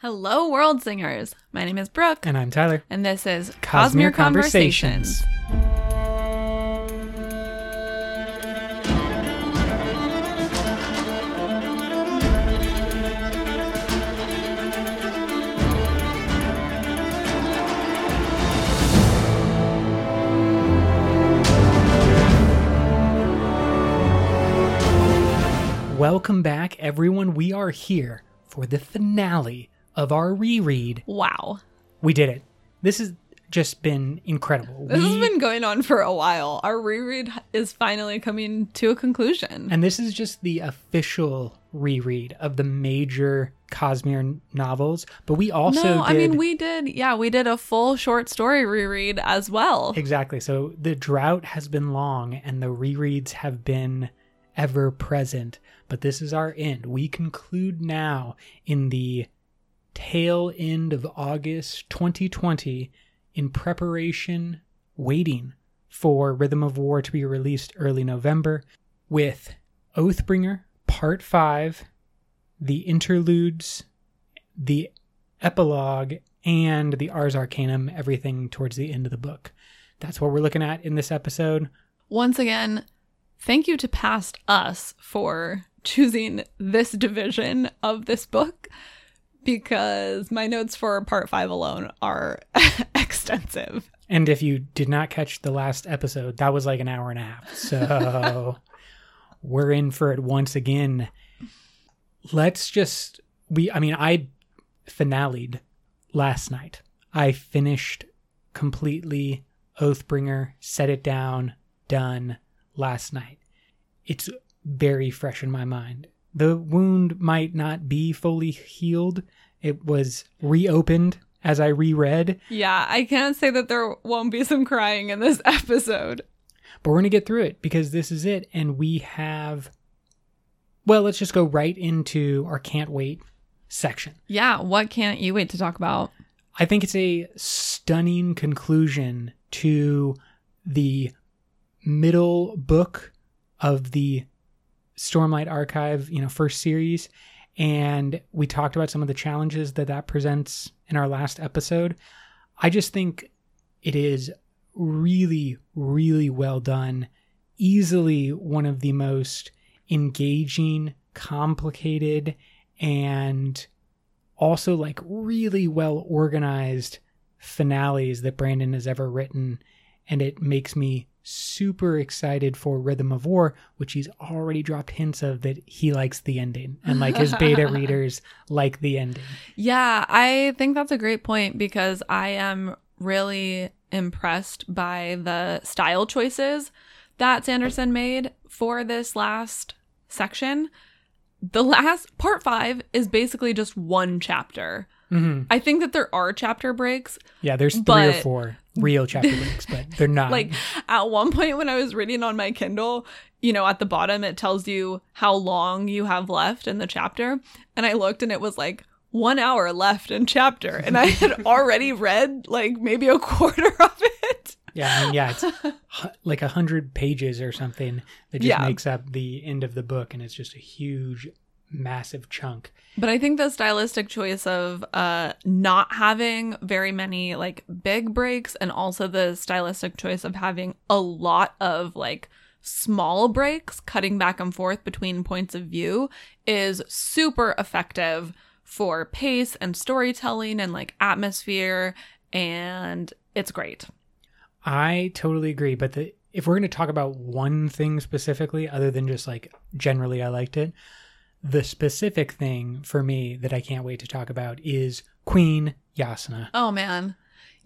Hello, world singers. My name is Brooke, And I'm Tyler. and this is Cosmere Cosmere Conversations. Welcome back, everyone. We are here for the finale of our reread. Wow. We did it. This has just been incredible. This has been going on for a while. Our reread is finally coming to a conclusion. and this is just the official reread of the major Cosmere novels. But we also no, did I mean, we did, yeah, we did a full short story reread as well. exactly. So the drought has been long, and the rereads have been ever present. But this is our end. We conclude now in the tail end of August 2020 in preparation, waiting for Rhythm of War to be released early November with Oathbringer Part 5, the interludes, the epilogue, and the Ars Arcanum, everything towards the end of the book. That's what we're looking at in this episode. Once again, thank you to Past Us for choosing this division of this book because my notes for part five alone are extensive. And if you did not catch the last episode, that was like an hour and a half. So we're in for it once again. Let's just we I mean I finaled last night. I finished completely Oathbringer, set it down, done last night. It's very fresh in my mind. The wound might not be fully healed. It was reopened as I reread, Yeah, I can't say that there won't be some crying in this episode. but we're going to get through it because this is it. And we have, well, let's just go right into our can't wait section. Yeah, what can't you wait to talk about? I think it's a stunning conclusion to the middle book of the Stormlight Archive, you know, first series. And we talked about some of the challenges that that presents in our last episode. I just think it is really, really well done. Easily one of the most engaging, complicated, and also like really well organized finales that Brandon has ever written. And it makes me super excited for Rhythm of War, which he's already dropped hints of that he likes the ending. And like his beta readers like the ending. Yeah, I think that's a great point because I am really impressed by the style choices that Sanderson made for this last section. The last part five is basically just one chapter. Hmm I think that there are chapter breaks. Yeah, there's three But- or four real chapter breaks, but they're not. Like at one point when I was reading on my Kindle, you know, at the bottom it tells you how long you have left in the chapter. And I looked and it was like one hour left in chapter. And I had already read like maybe a quarter of it. Yeah, I mean, yeah, it's like a hundred pages or something that just Yeah. makes up the end of the book, and it's just a huge, massive chunk. But I think the stylistic choice of uh not having very many like big breaks and also the stylistic choice of having a lot of like small breaks cutting back and forth between points of view is super effective for pace and storytelling and like atmosphere and it's great. I totally agree, but the if we're going to talk about one thing specifically, other than just like generally I liked it, the specific thing for me that I can't wait to talk about is Queen Yasna. Oh man.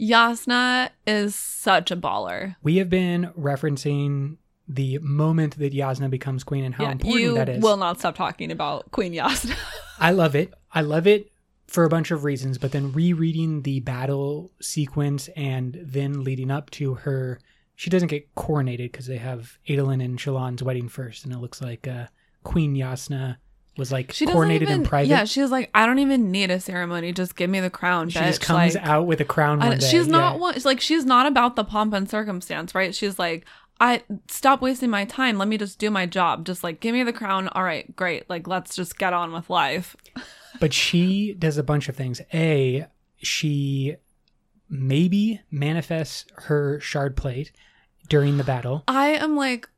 Yasna is such a baller. We have been referencing the moment that Yasna becomes queen and how important you that is. will not stop talking about Queen Yasna. I love it. I love it for a bunch of reasons, but then rereading the battle sequence and then leading up to her, she doesn't get coronated because they have Adolin and Shallan's wedding first, and it looks like uh, Queen Yasna was like She doesn't even, in private. Yeah, she's like, I don't even need a ceremony. Just give me the crown. she bitch. just comes like, out with a crown I- day. she's not yeah. one. Like she's not about the pomp and circumstance, right? She's like, I stop wasting my time. Let me just do my job. Just like give me the crown. All right, great. Like let's just get on with life. but she does a bunch of things. A, she maybe manifests her shard plate during the battle. I am like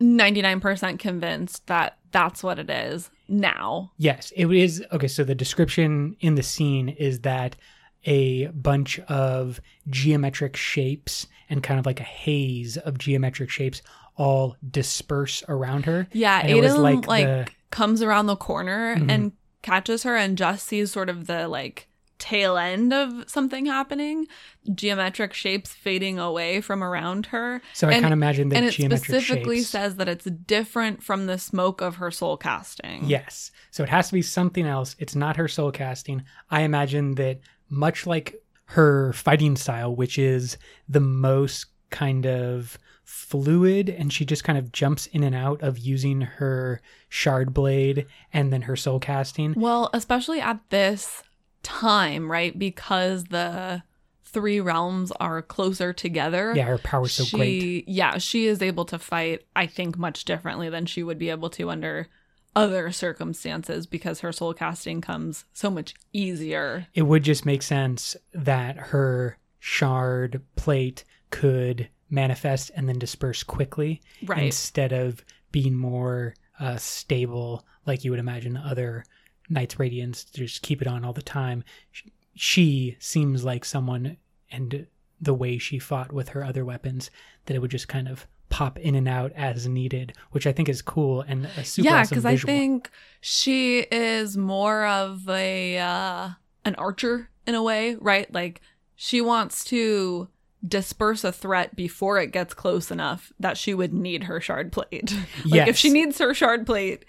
99% convinced that that's what it is now. Yes, it is. Okay, so the description in the scene is that a bunch of geometric shapes and kind of like a haze of geometric shapes all disperse around her. Yeah, And it was like like, the- comes around the corner Mhm. and catches her and just sees sort of the like tail end of something happening, geometric shapes fading away from around her. So I And- kind of imagine that and it specifically shapes. says that it's different from the smoke of her soul casting. Yes. So it has to be something else. It's not her soul casting. I imagine that much like her fighting style, which is the most kind of fluid and she just kind of jumps in and out of using her shard blade and then her soul casting. Well, especially at this time, right? Because the three realms are closer together. Yeah, her power's so she, great. Yeah, she is able to fight, I think, much differently than she would be able to under other circumstances because her soul casting comes so much easier. It would just make sense that her shard plate could manifest and then disperse quickly Right. instead of being more uh, stable like you would imagine other knights radiants just keep it on all the time she seems like someone and the way she fought with her other weapons that it would just kind of pop in and out as needed which i think is cool and a super yeah, awesome because I think she is more of a uh, an archer in a way, right? Like she wants to disperse a threat before it gets close enough that she would need her shard plate. like if she needs her shard plate,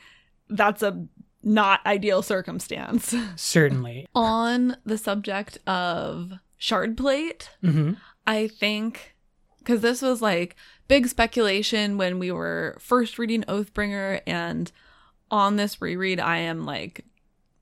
that's a not ideal circumstance. certainly On the subject of shard plate, hmm I think because this was like big speculation when we were first reading Oathbringer, and on this reread, I am like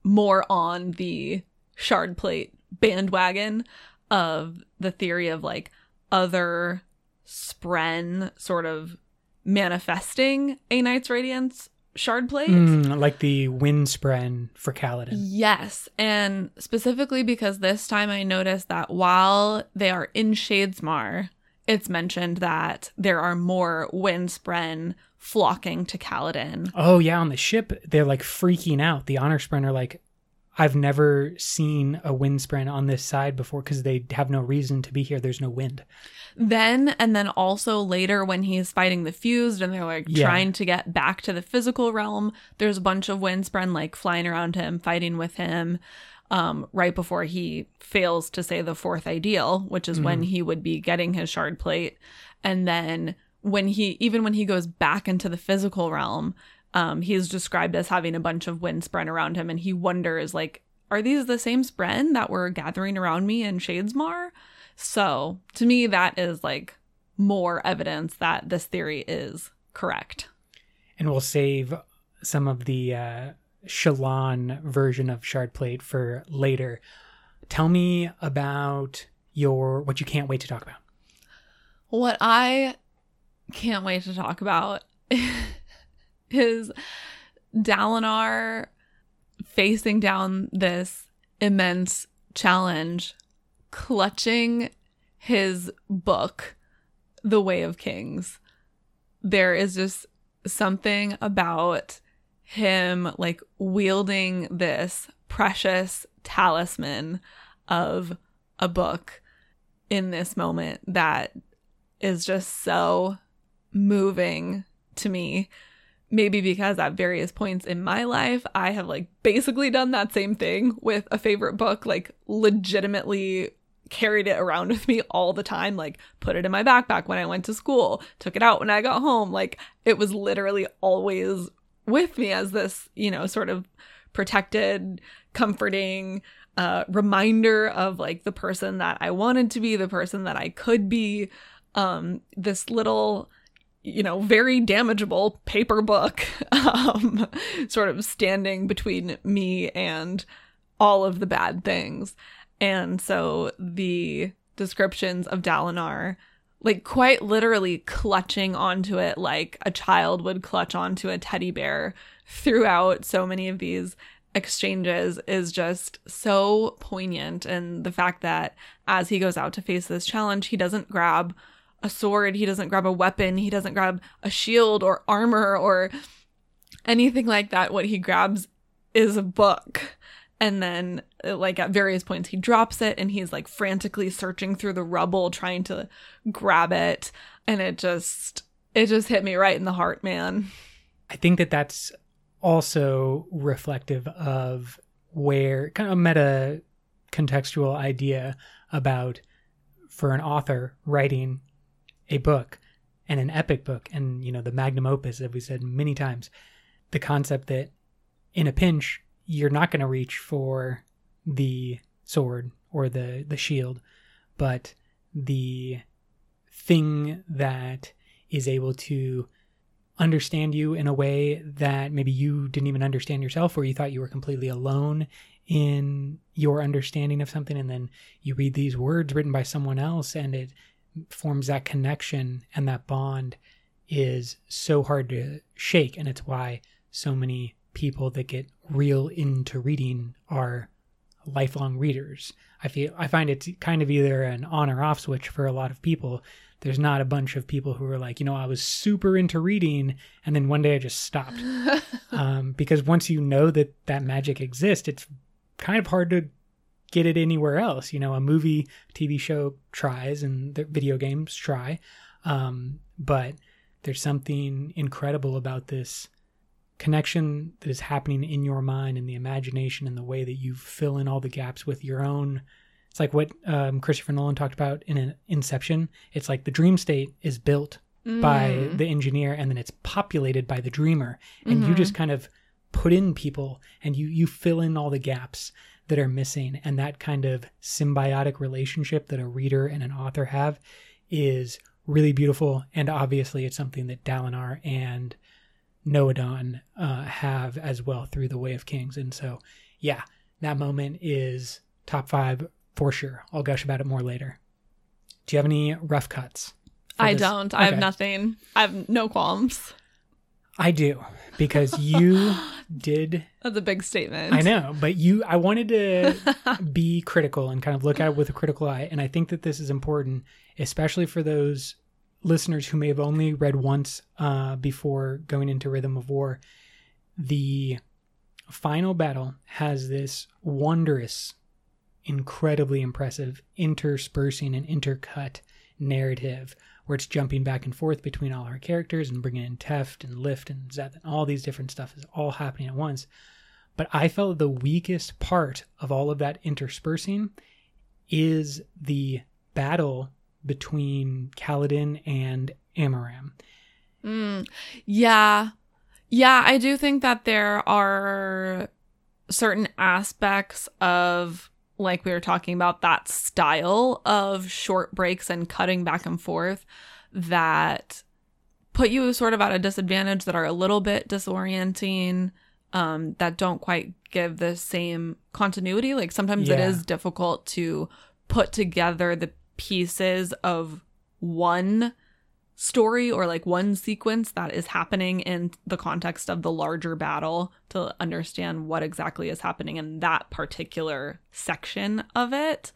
more on the shard plate bandwagon of the theory of like other spren sort of manifesting a knight's radiance shard plate. Mm, like the windspren for Kaladin. Yes, and specifically because this time I noticed that while they are in Shadesmar, it's mentioned that there are more Windspren flocking to Kaladin. Oh yeah, on the ship they're like freaking out. The honor spren are like, I've never seen a wind spren on this side before because they have no reason to be here. There's no wind. Then and then also later when he's fighting the fused and they're like Yeah. trying to get back to the physical realm, there's a bunch of Windspren like flying around him, fighting with him. Um, right before he fails to say the fourth ideal, which is when he would be getting his shard plate. And then when he, even when he goes back into the physical realm, um, he's described as having a bunch of wind spren around him. And he wonders, like, are these the same spren that were gathering around me in Shadesmar? So to me, that is like more evidence that this theory is correct. And we'll save some of the uh, Shallan version of shard plate for later. Tell me about your what you can't wait to talk about. What I can't wait to talk about is Dalinar facing down this immense challenge, clutching his book, The Way of Kings. There is just something about him like wielding this precious talisman of a book in this moment that is just so moving to me. Maybe because at various points in my life, I have like basically done that same thing with a favorite book, like legitimately carried it around with me all the time, like put it in my backpack when I went to school, took it out when I got home. Like it was literally always with me as this, you know, sort of protected, comforting uh, reminder of like the person that I wanted to be, the person that I could be. Um, this little, you know, very damageable paper book, um, sort of standing between me and all of the bad things. And so the descriptions of Dalinar, like quite literally clutching onto it like a child would clutch onto a teddy bear throughout so many of these exchanges is just so poignant. And the fact that as he goes out to face this challenge he doesn't grab a sword he doesn't grab a weapon he doesn't grab a shield or armor or anything like that. What he grabs is a book and then uh, like at various points he drops it and he's like frantically searching through the rubble trying to grab it. And it just it just hit me right in the heart man. I think that that's also reflective of where kind of a meta contextual idea about for an author writing a book and an epic book and you know the magnum opus as we said many times the concept that in a pinch you're not going to reach for the sword or the the shield but the thing that is able to understand you in a way that maybe you didn't even understand yourself or you thought you were completely alone in your understanding of something and then you read these words written by someone else and it forms that connection and that bond is so hard to shake and it's why so many people that get real into reading are lifelong readers. I feel I find it's kind of either an on or off switch for a lot of people there's not a bunch of people who are like, you know, I was super into reading and then one day I just stopped. um, because once you know that that magic exists, it's kind of hard to get it anywhere else. You know, a movie, TV show tries and the video games try. Um, but there's something incredible about this connection that is happening in your mind and the imagination and the way that you fill in all the gaps with your own it's like what um, Christopher Nolan talked about in Inception. It's like the dream state is built mm. by the engineer and then it's populated by the dreamer. And mm-hmm. you just kind of put in people and you you fill in all the gaps that are missing. And that kind of symbiotic relationship that a reader and an author have is really beautiful. And obviously it's something that Dalinar and Nohadon uh, have as well through the Way of Kings. And so, yeah, that moment is top five for sure. I'll gush about it more later. Do you have any rough cuts? I this? don't. Okay. I have nothing. I have no qualms. I do because you did. That's a big statement. I know, but you. I wanted to be critical and kind of look at it with a critical eye, and I think that this is important, especially for those listeners who may have only read once uh, before going into Rhythm of War. The final battle has this wondrous incredibly impressive interspersing and intercut narrative where it's jumping back and forth between all our characters and bringing in Teft and Lift and Szeth and all these different stuff is all happening at once. But I felt the weakest part of all of that interspersing is the battle between Kaladin and Amaram. Mm, yeah. Yeah, I do think that there are certain aspects of like we were talking about, that style of short breaks and cutting back and forth that put you sort of at a disadvantage that are a little bit disorienting, um, that don't quite give the same continuity. Like sometimes yeah. it is difficult to put together the pieces of one story or like one sequence that is happening in the context of the larger battle to understand what exactly is happening in that particular section of it.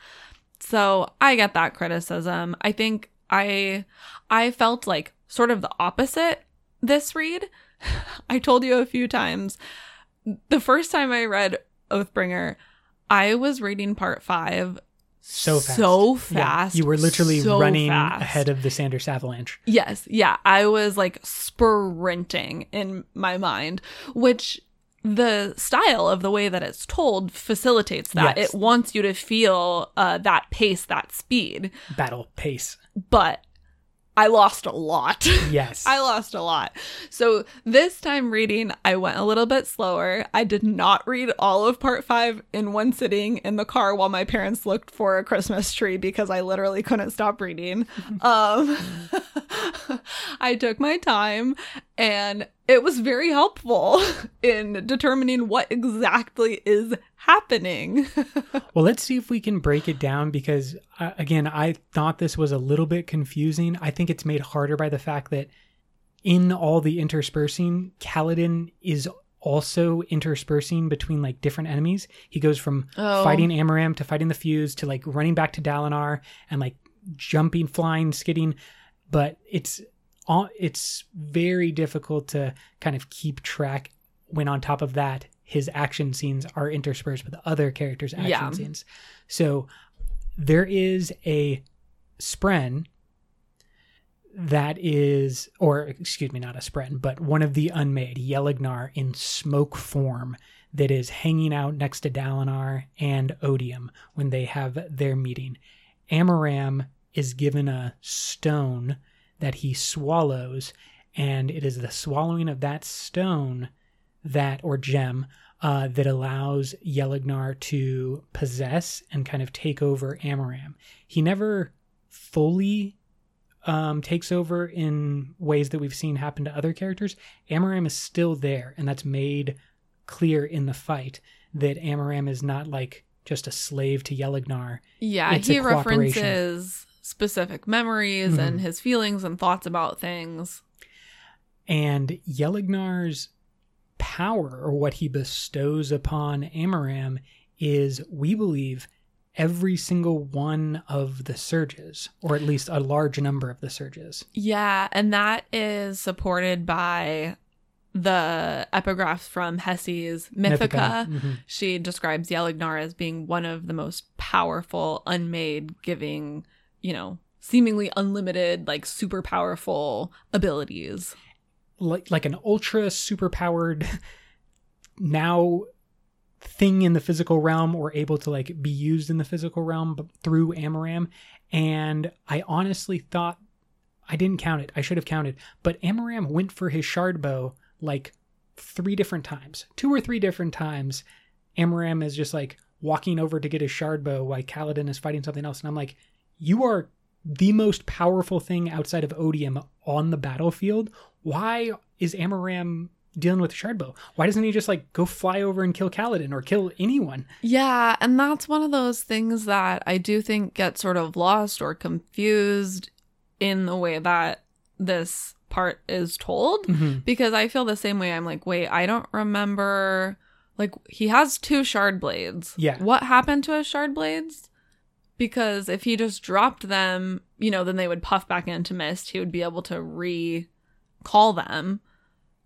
So I get that criticism. I think I I felt like sort of the opposite this read. I told you a few times. The first time I read Oathbringer, I was reading part 5 so fast. So fast. Yeah, you were literally so running fast. ahead of the Sanderlanche. Yes. Yeah. I was like sprinting in my mind, which the style of the way that it's told facilitates that. Yes. It wants you to feel uh, that pace, that speed. Battle pace. But I lost a lot. Yes. I lost a lot. So this time reading, I went a little bit slower. I did not read all of part five in one sitting in the car while my parents looked for a Christmas tree because I literally couldn't stop reading. um, I took my time and it was very helpful in determining what exactly is happening. well, let's see if we can break it down because, uh, again, I thought this was a little bit confusing. I think it's made harder by the fact that in all the interspersing, Kaladin is also interspersing between like different enemies. He goes from Oh. fighting Amaram to fighting the Fused to like running back to Dalinar and like jumping, flying, skidding. But it's it's very difficult to kind of keep track when on top of that his action scenes are interspersed with other characters' action Yeah. scenes. So there is a spren that is, or excuse me, not a spren, but one of the unmade Yelignar in smoke form that is hanging out next to Dalinar and Odium when they have their meeting. Amaram is given a stone that he swallows, and it is the swallowing of that stone that or gem uh, that allows Yelignar to possess and kind of take over Amaram. He never fully um, takes over in ways that we've seen happen to other characters. Amaram is still there, and that's made clear in the fight that Amaram is not like just a slave to Yelignar. Yeah, It's he references specific memories Mhm. and his feelings and thoughts about things. And Yelignar's power, or what he bestows upon Amaram, is, we believe, every single one of the surges, or at least a large number of the surges. Yeah, and that is supported by the epigraphs from Hessi's Mythica. Mhm. She describes Yelignar as being one of the most powerful, unmade, giving, you know, seemingly unlimited, like super powerful abilities. Like, like an ultra super powered now thing in the physical realm or able to like be used in the physical realm through Amaram. And I honestly thought I didn't count it. I should have counted. But Amaram went for his shard bow like three different times. Two or three different times. Amaram is just like walking over to get his shard bow while Kaladin is fighting something else. And I'm like, you are the most powerful thing outside of Odium on the battlefield. Why is Amaram dealing with shard bow? Why doesn't he just like go fly over and kill Kaladin or kill anyone? Yeah, and that's one of those things that I do think get sort of lost or confused in the way that this part is told. Mhm. because I feel the same way. I'm like, wait, I don't remember. Like, he has two shard blades. Yeah. What happened to his shard blades? Because if he just dropped them, you know, then they would puff back into mist. He would be able to recall them.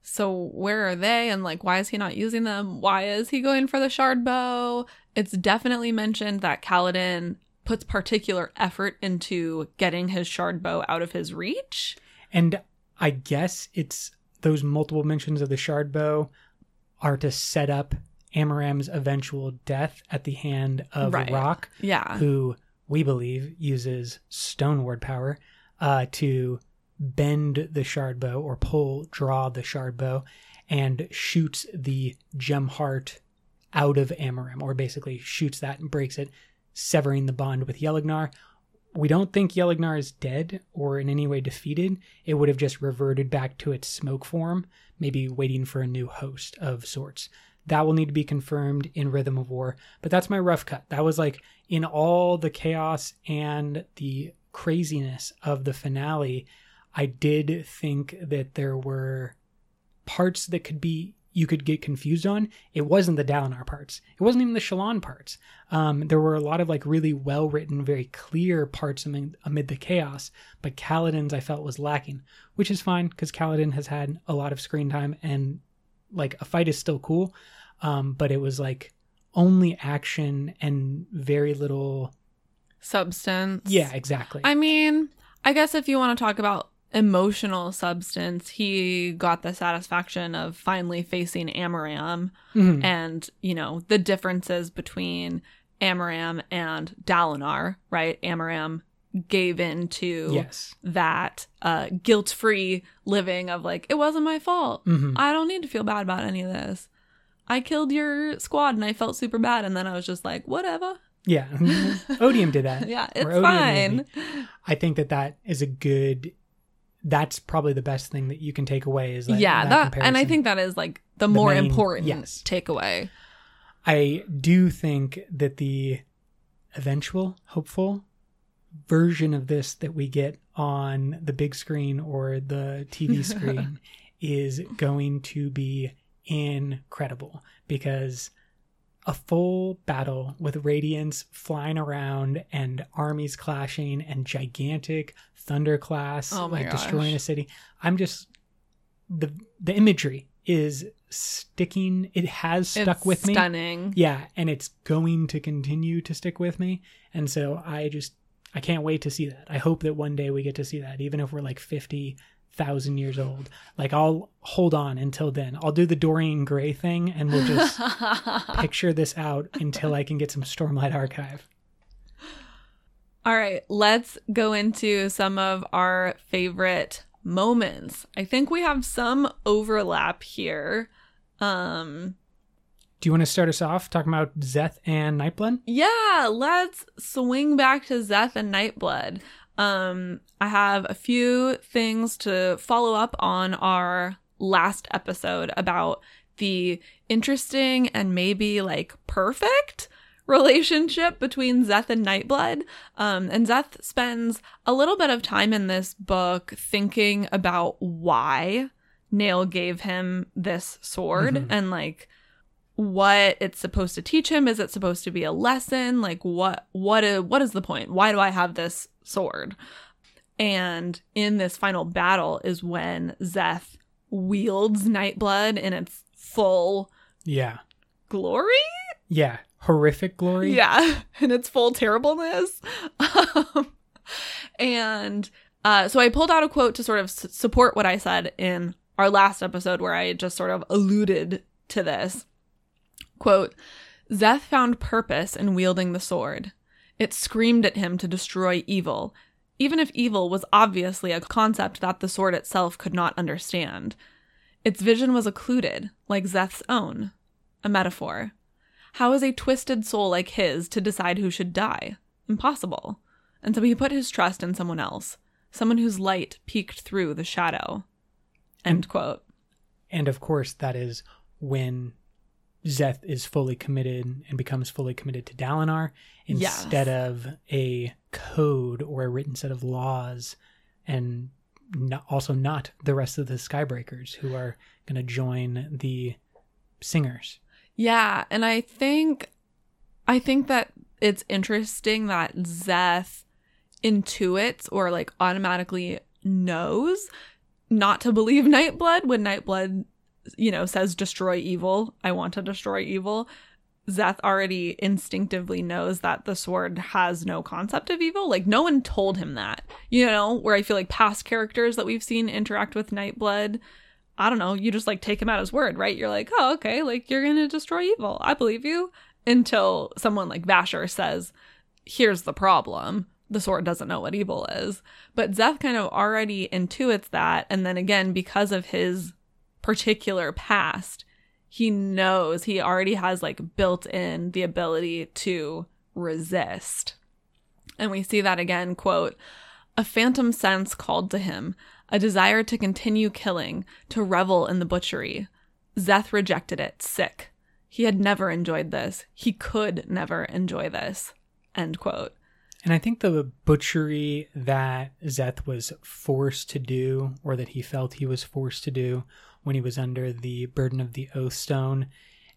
So where are they? And like, why is he not using them? Why is he going for the shard bow? It's definitely mentioned that Kaladin puts particular effort into getting his shard bow out of his reach. And I guess it's those multiple mentions of the shard bow are to set up Amaram's eventual death at the hand of Right. Rock, Yeah. who we believe uses stone ward power uh, to bend the shard bow or pull, draw the shard bow, and shoots the gem heart out of Amaram, or basically shoots that and breaks it, severing the bond with Yelignar. We don't think Yelignar is dead or in any way defeated. It would have just reverted back to its smoke form, maybe waiting for a new host of sorts. That will need to be confirmed in Rhythm of War, but that's my rough cut. That was like in all the chaos and the craziness of the finale, I did think that there were parts that could be you could get confused on. It wasn't the Dalinar parts. It wasn't even the Shallan parts. Um, there were a lot of like really well written, very clear parts amid, amid the chaos, but Kaladin's I felt was lacking, which is fine because Kaladin has had a lot of screen time and like a fight is still cool, um, but it was like only action and very little. Substance. Yeah, exactly. I mean, I guess if you want to talk about emotional substance, he got the satisfaction of finally facing Amaram Mhm. and, you know, the differences between Amaram and Dalinar, right? Amaram gave in to yes. that uh, guilt free living of like, it wasn't my fault. Mhm. I don't need to feel bad about any of this. I killed your squad and I felt super bad. And then I was just like, whatever. Yeah, Odium did that. Yeah, it's Odium fine. maybe. I think that that is a good. That's probably the best thing that you can take away is that, yeah, that, that, and I think that is like the, more main- important yes. takeaway. I do think that the eventual, hopeful version of this that we get on the big screen or the TV screen is going to be incredible because a full battle with radiance flying around and armies clashing and gigantic thunderclasts Oh my like destroying a city. I'm just the the imagery is sticking. It has stuck It's with me. Stunning. Yeah, and it's going to continue to stick with me. And so I just I can't wait to see that. I hope that one day we get to see that, even if we're like fifty thousand years old. Like I'll hold on until then. I'll do the Dorian Gray thing and we'll just picture this out until I can get some Stormlight Archive. All right, let's go into some of our favorite moments. I think we have some overlap here. Um Do you want to start us off talking about Szeth and Nightblood? yeah, let's swing back to Szeth and Nightblood. Um I have a few things to follow up on our last episode about the interesting and maybe like perfect relationship between Szeth and Nightblood. Um, and Szeth spends a little bit of time in this book thinking about why Nale gave him this sword Mhm. and like what it's supposed to teach him. Is it supposed to be a lesson? Like what what is what is the point? Why do I have this sword? And in this final battle is when Szeth wields Nightblood in its full Yeah. glory. Yeah. Horrific glory. Yeah, in its full terribleness. Um, and uh, so I pulled out a quote to sort of s- support what I said in our last episode, where I just sort of alluded to this. Quote Szeth found purpose in wielding the sword. It screamed at him to destroy evil, even if evil was obviously a concept that the sword itself could not understand. Its vision was occluded, like Szeth's own, a metaphor. How is a twisted soul like his to decide who should die? Impossible. And so he put his trust in someone else, someone whose light peeked through the shadow. End quote. And of course, that is when Szeth is fully committed and becomes fully committed to Dalinar Yes. instead of a code or a written set of laws, and no- also not the rest of the Skybreakers who are going to join the singers. Yeah, and I think I think that it's interesting that Szeth intuits or like automatically knows not to believe Nightblood when Nightblood, you know, says destroy evil. I want to destroy evil. Szeth already instinctively knows that the sword has no concept of evil. Like no one told him that. You know, where I feel like past characters that we've seen interact with Nightblood I don't know, you just like take him at his word, right? You're like, oh, okay, like you're gonna destroy evil. I believe you. Until someone like Vasher says, here's the problem. The sword doesn't know what evil is. But Szeth kind of already intuits that. And then again, because of his particular past, he knows he already has like built in the ability to resist. And we see that again, quote, a phantom sense called to him, a desire to continue killing, to revel in the butchery. Szeth rejected it, sick. He had never enjoyed this. He could never enjoy this. End quote. And I think the butchery that Szeth was forced to do, or that he felt he was forced to do when he was under the burden of the Oath Stone,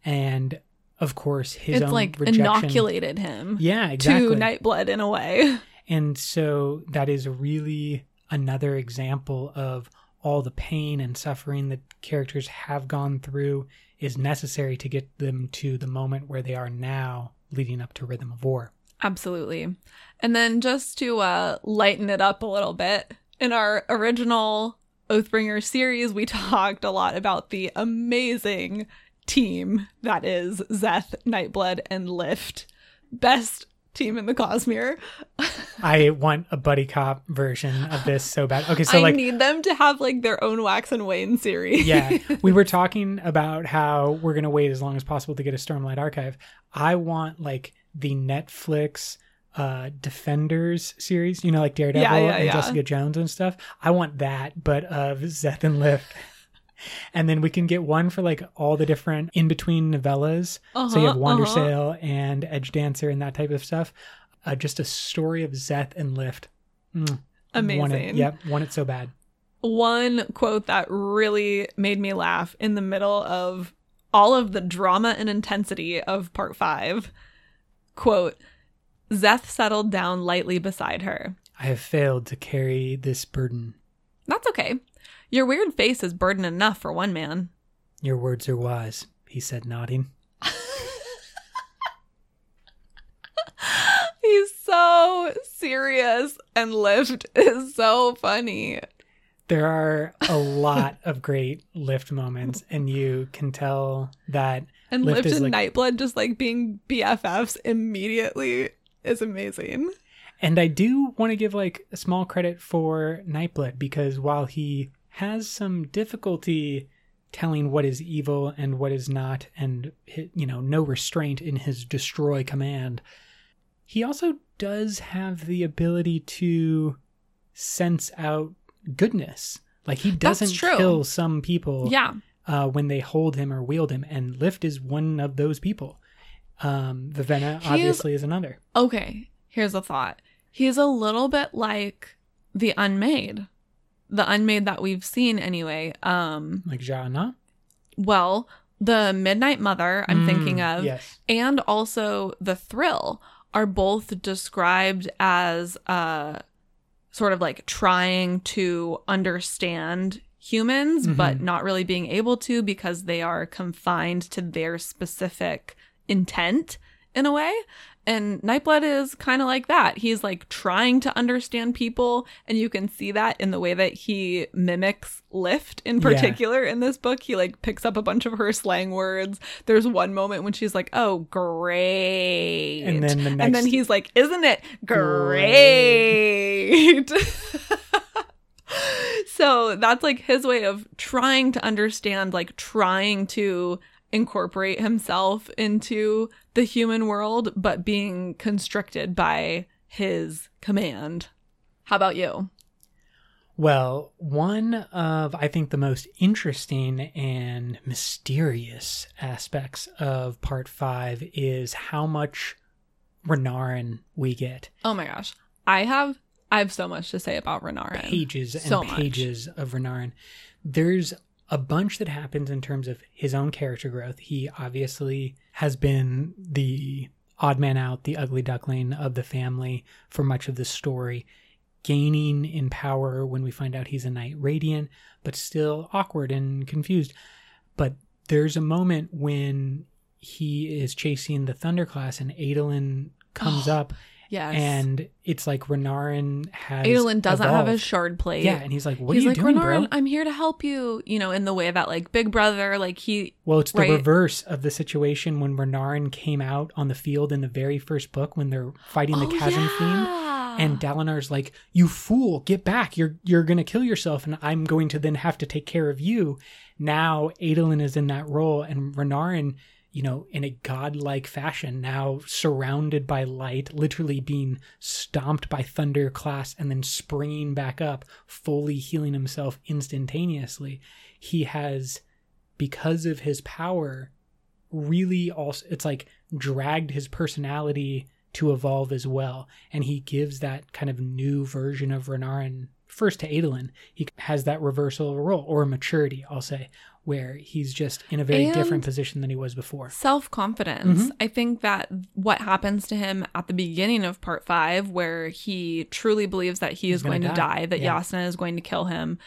and of course his it's own like rejection. inoculated him Yeah, exactly. to Nightblood in a way. And so that is really another example of all the pain and suffering that characters have gone through is necessary to get them to the moment where they are now leading up to Rhythm of War. Absolutely. And then just to uh, lighten it up a little bit, in our original Oathbringer series, we talked a lot about the amazing team that is Szeth, Nightblood, and Lift. Best team in the Cosmere. I want a buddy cop version of this so bad. Okay, so I like need them to have like their own Wax and Wayne series. yeah, we were talking about how we're going to wait as long as possible to get a Stormlight archive. I want like the Netflix uh Defenders series, you know, like Daredevil Yeah, yeah, and yeah. Jessica Jones and stuff. I want that, but of Szeth and Lift. And then we can get one for like all the different in between novellas. so you have Uh-huh, Wander uh-huh. Sail and Edge Dancer and that type of stuff. Uh, just a story of Szeth and Lift. Mm, Amazing. Want it, yep, want it so bad. one quote that really made me laugh in the middle of all of the drama and intensity of part five. Quote Szeth settled down lightly beside her. I have failed to carry this burden. That's okay. Your weird face is burden enough for one man. Your words are wise, he said, nodding. He's so serious, and Lift is so funny. There are a lot of great lift moments, and you can tell that And Lift Lift, is and like- Nightblood just like being BFFs immediately is amazing. And I do want to give like a small credit for Nightblood because while he has some difficulty telling what is evil and what is not, and you know, no restraint in his destroy command, he also does have the ability to sense out goodness. Like he doesn't kill some people Yeah. uh, when they hold him or wield him, and Lift is one of those people. Um, Vivenna He is- obviously is another. Okay, here's a thought. He's a little bit like the unmade. The unmade that we've seen anyway. Um Like Jana. well, the Midnight Mother I'm thinking of Yes. and also the thrill are both described as uh sort of like trying to understand humans but Mhm. not really being able to because they are confined to their specific intent in a way and Nightblood is kind of like that. He's like trying to understand people, and you can see that in the way that he mimics Lift in Yeah. particular in this book. He like picks up a bunch of her slang words. There's one moment when she's like, "Oh, great," And then the next... and then he's like, "Isn't it great?" so that's like his way of trying to understand, like trying to incorporate himself into the human world, but being constricted by his command. How about you? Well, one of I think the most interesting and mysterious aspects of part five is how much Renarin we get. Oh my gosh. I have I have so much to say about Renarin. Pages and So much. pages of Renarin. There's a bunch that happens in terms of his own character growth. He obviously has been the odd man out, the ugly duckling of the family for much of the story, gaining in power when we find out he's a knight radiant, but still awkward and confused. But there's a moment when he is chasing the Thunderclast and Adolin comes oh, up Yes. and it's like Renarin has Adolin doesn't have a shard plate. Yeah, and he's like, "What he's are you like, doing, Renarin, bro?" I'm here to help you. You know, in the way that like Big Brother, like he Well, it's the Right. reverse of the situation when Renarin came out on the field in the very first book when they're fighting the Oh, chasm yeah. And Dalinar's like, "You fool, get back! You're you're gonna kill yourself, and I'm going to then have to take care of you." Now Adolin is in that role, and Renarin, you know, in a godlike fashion, now surrounded by light, literally being stomped by thunderclasts, and then springing back up, fully healing himself instantaneously. He has, because of his power, really also it's like dragged his personality to evolve as well and he gives that kind of new version of Renarin first to Adolin he has that reversal of a role or maturity I'll say where he's just in a very And- different position than he was before self confidence. Mhm. I think that what happens to him at the beginning of part five, where he truly believes that he He's is to die. die, that Yeah. Yasna is going to kill him,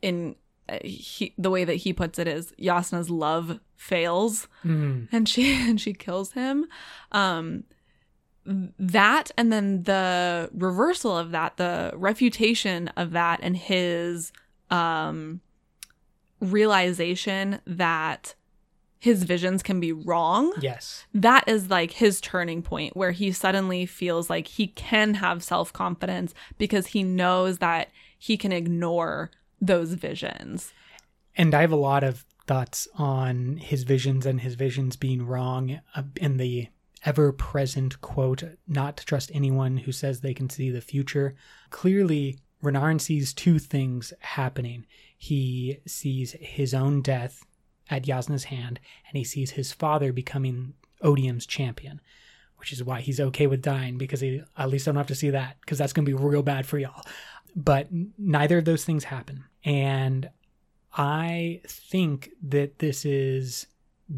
in uh, he, the way that he puts it is Yasna's love fails Mm. and she and she kills him. Um, that and then the reversal of that, the refutation of that, and his um realization that his visions can be wrong yes. that is like his turning point where he suddenly feels like he can have self-confidence because he knows that he can ignore those visions. And I have a lot of thoughts on his visions and his visions being wrong uh, in the ever present quote not to trust anyone who says they can see the future. Clearly Renarin sees two things happening he sees his own death at Yasna's hand and he sees his father becoming Odium's champion which is why he's okay with dying because he at least don't have to see that because that's to be real bad for y'all. But neither of those things happen. And I think that this is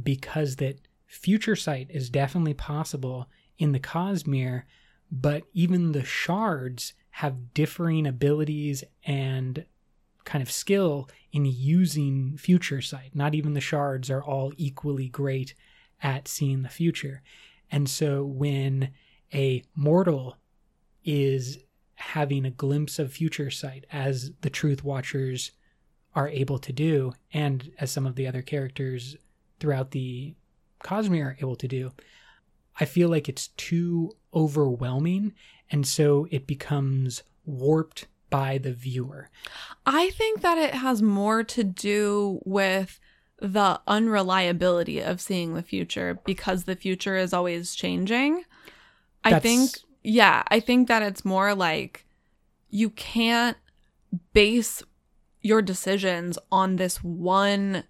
because that future sight is definitely possible in the Cosmere, but even the shards have differing abilities and kind of skill in using future sight. Not even the shards are all equally great at seeing the future. And so when a mortal is having a glimpse of future sight, as the Truth Watchers are able to do, and as some of the other characters throughout the Cosmere are able to do, I feel like it's too overwhelming. And so it becomes warped by the viewer. I think that it has more to do with the unreliability of seeing the future because the future is always changing. I think, yeah, I think that it's more like you can't base your decisions on this one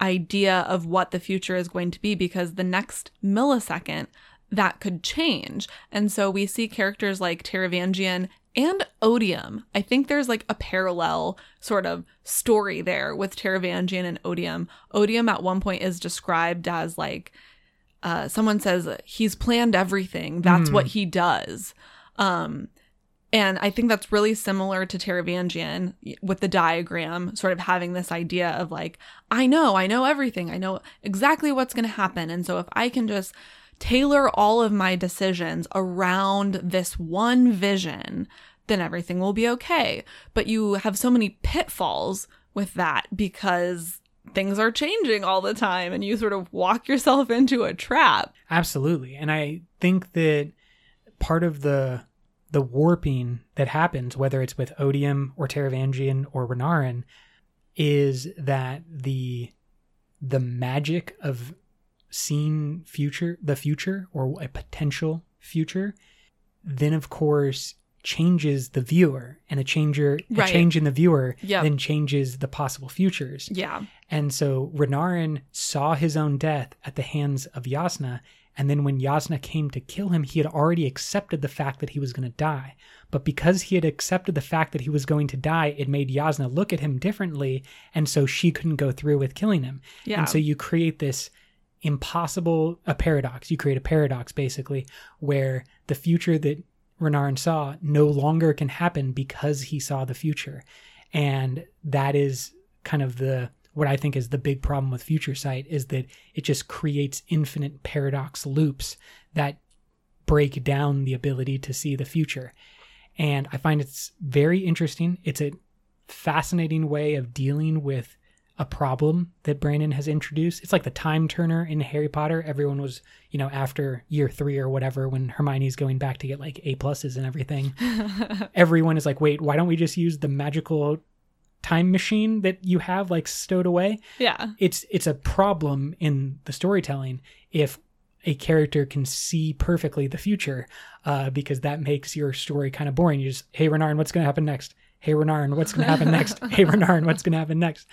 idea of what the future is going to be because the next millisecond that could change. And so we see characters like Taravangian and Odium. I think there's like a parallel sort of story there with Taravangian and Odium. Odium at one point is described as like uh, someone says he's planned everything. That's Mm. what he does. Um, and I think that's really similar to Taravangian with the diagram, sort of having this idea of like, I know, I know everything. I know exactly what's going to happen. And so if I can just tailor all of my decisions around this one vision, then everything will be okay. But you have so many pitfalls with that because things are changing all the time and you sort of walk yourself into a trap. Absolutely. And I think that part of the the warping that happens, whether it's with Odium or Taravangian or Renarin, is that the the magic of seeing future the future or a potential future, then of course changes the viewer and a changer a change in the viewer Yep. then changes the possible futures. Yeah. And so Renarin saw his own death at the hands of Jasnah, and then when Jasnah came to kill him, he had already accepted the fact that he was going to die. But because he had accepted the fact that he was going to die, it made Jasnah look at him differently, and so she couldn't go through with killing him. Yeah. And so you create this impossible a paradox. You create a paradox basically where the future that Renarin saw no longer can happen because he saw the future. And that is kind of the what I think is the big problem with future sight is that it just creates infinite paradox loops that break down the ability to see the future. And I find it's very interesting. It's a fascinating way of dealing with a problem that Brandon has introduced. It's like the time turner in Harry Potter. Everyone was, you know, after year three or whatever, when Hermione's going back to get like A pluses and everything, everyone is like, wait, why don't we just use the magical time machine that you have like stowed away? yeah. It's it's a problem in the storytelling if a character can see perfectly the future, uh, because that makes your story kind of boring. You just, hey Renarin, what's going to happen next? Hey Renarin, what's going to happen next? hey Renarin, what's going to happen next?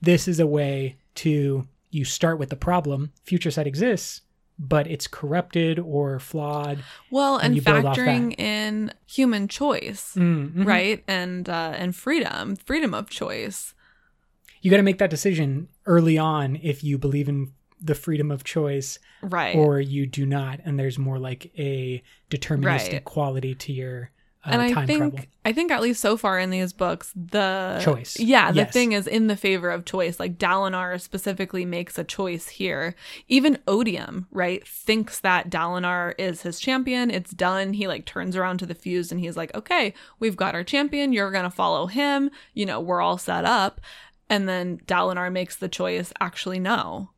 This is a way to you start with the problem. Future set exists, but it's corrupted or flawed. Well, and and, factoring in human choice, Mm, mhm. right? And uh and freedom, freedom of choice. You got to make that decision early on if you believe in the freedom of choice Right. or you do not, and there's more like a deterministic Right. quality to your uh, and I think travel. I think at least so far in these books, the Choice. Yeah, the Yes. thing is in the favor of choice. Like Dalinar specifically makes a choice here. Even Odium, right, thinks that Dalinar is his champion. It's done. He like turns around to the Fused and he's like, "Okay, we've got our champion. You're gonna follow him. You know, we're all set up." And then Dalinar makes the choice. Actually, no.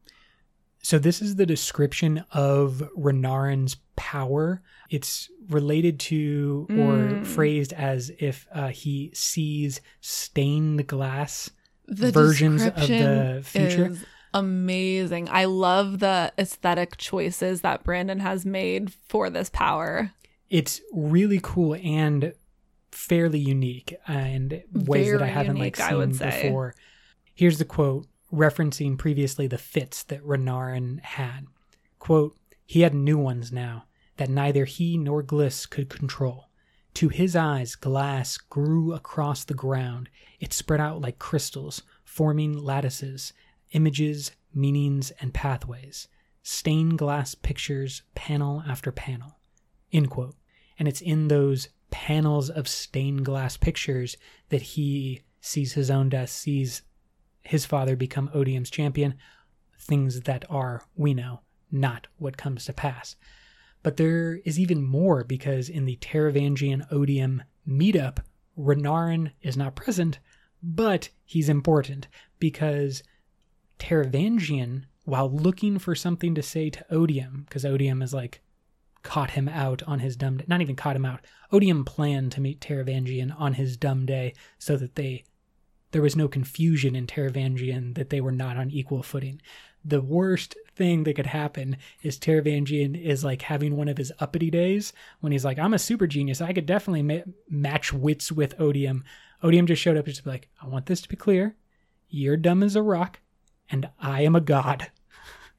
So this is the description of Renarin's power. It's related to or Mm. phrased as if uh, he sees stained glass. the versions of the future. is amazing. I love the aesthetic choices that Brandon has made for this power. It's really cool and fairly unique and ways that I haven't like unique, I seen before. Here's the quote referencing previously the fits that Renarin had. Quote, he had new ones now that neither he nor Glys could control. To his eyes, glass grew across the ground. It spread out like crystals, forming lattices, images meanings, and pathways. Stained glass pictures, panel after panel. End quote. And it's in those panels of stained glass pictures that he sees his own death, sees his father become Odium's champion, things that are, we know, not what comes to pass. But there is even more because in the Taravangian Odium meetup, Renarin is not present, but he's important because Taravangian, while looking for something to say to Odium, because Odium is like caught him out on his dumb day, not even caught him out. Odium planned to meet Taravangian on his dumb day so that they there was no confusion in Taravangian that they were not on equal footing. The worst thing that could happen is Taravangian is like having one of his uppity days when he's like, I'm a super genius. I could definitely ma- match wits with Odium. Odium just showed up just be like, I want this to be clear. You're dumb as a rock, and I am a god.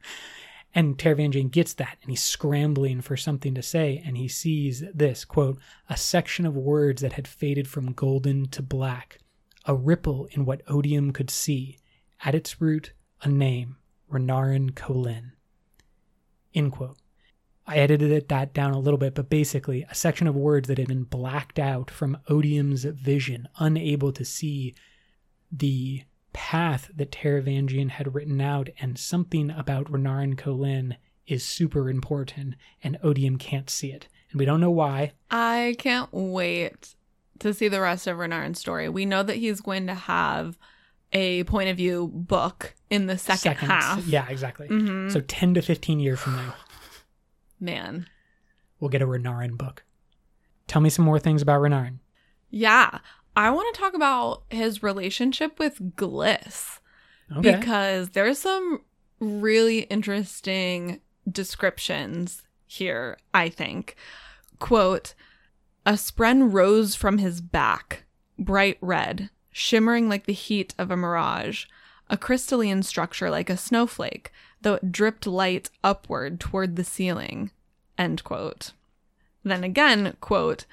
and Taravangian gets that, and he's scrambling for something to say, and he sees this quote, a section of words that had faded from golden to black, a ripple in what Odium could see, at its root, a name, Renarin Kholin. End quote. I edited it, that down a little bit, but basically, a section of words that had been blacked out from Odium's vision, unable to see the path that Taravangian had written out, and something about Renarin Kholin is super important, and Odium can't see it. And we don't know why. I can't wait to see the rest of Renarin's story. We know that he's going to have a point of view book in the second, half. Yeah, exactly. Mhm. So 10 to 15 years from now, Man. we'll get a Renarin book. Tell me some more things about Renarin. Yeah. I want to talk about his relationship with Glys Okay. because there's some really interesting descriptions here, I think. Quote A spren rose from his back, bright red, shimmering like the heat of a mirage, a crystalline structure like a snowflake, though it dripped light upward toward the ceiling. End quote. Then again, quote,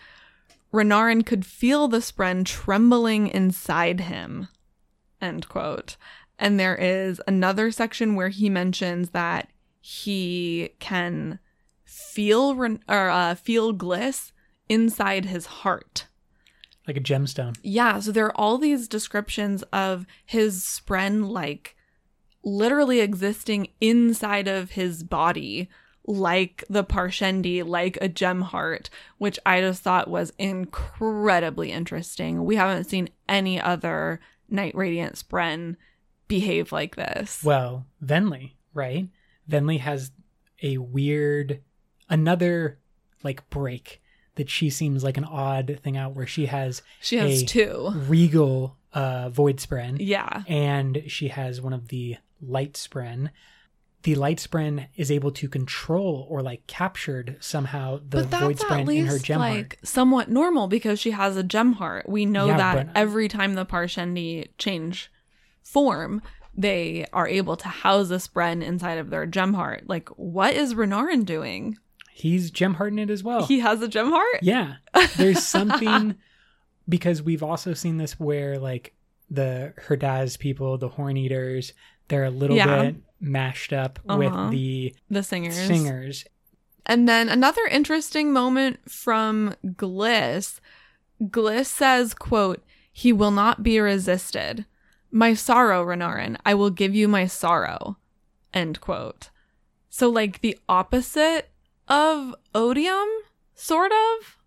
Renarin could feel the spren trembling inside him. End quote. And there is another section where he mentions that he can feel or uh, feel Glys inside his heart. like a gemstone. Yeah, so there are all these descriptions of his spren like literally existing inside of his body like the Parshendi, like a gem heart, which I just thought was incredibly interesting. We haven't seen any other Night Radiant Spren behave like this. Well, Venli, right? Venli has a weird, another like break that she seems like an odd thing out where she has she has a- two. regal uh, void spren Yeah. and she has one of the light spren. The light spren is able to control or like captured somehow the but void that's spren at in her least gem heart. like somewhat normal because she has a gem heart. We know Yeah, that but- every time the Parshendi change form, they are able to house a spren inside of their gem heart. Like, what is Renarin doing? He's gem hearting it as well. He has a gem heart? Yeah. There's something because we've also seen this where like the Herdaz people, the horn eaters, they're a little Yeah. bit mashed up Uh-huh. with the The singers. singers. And then another interesting moment from Glys. Glys says, quote, He will not be resisted. My sorrow, Renarin, I will give you my sorrow. End quote. So like the opposite of odium, sort of.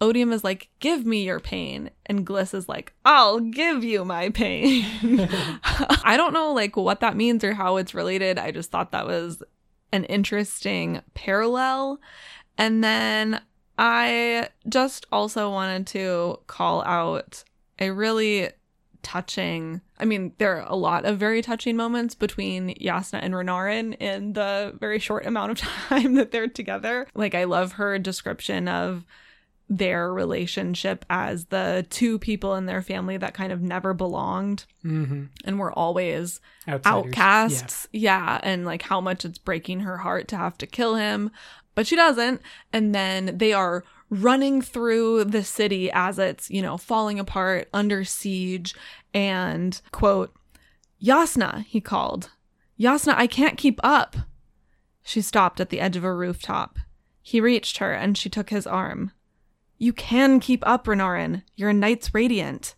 Odium is like, give me your pain. And Glys is like, I'll give you my pain. I don't know like what that means or how it's related. I just thought that was an interesting parallel. And then I just also wanted to call out a really touching I mean, there are a lot of very touching moments between Jasnah and Renarin in the very short amount of time that they're together. Like I love her description of their relationship as the two people in their family that kind of never belonged hmm and were always Outsiders. outcasts. Yeah. And like how much it's breaking her heart to have to kill him. But she doesn't. And then they are running through the city as it's, you know, falling apart under siege. And quote, Jasnah, he called. Jasnah, I can't keep up. She stopped at the edge of a rooftop. He reached her and she took his arm. You can keep up, Renarin. You're a knight's radiant.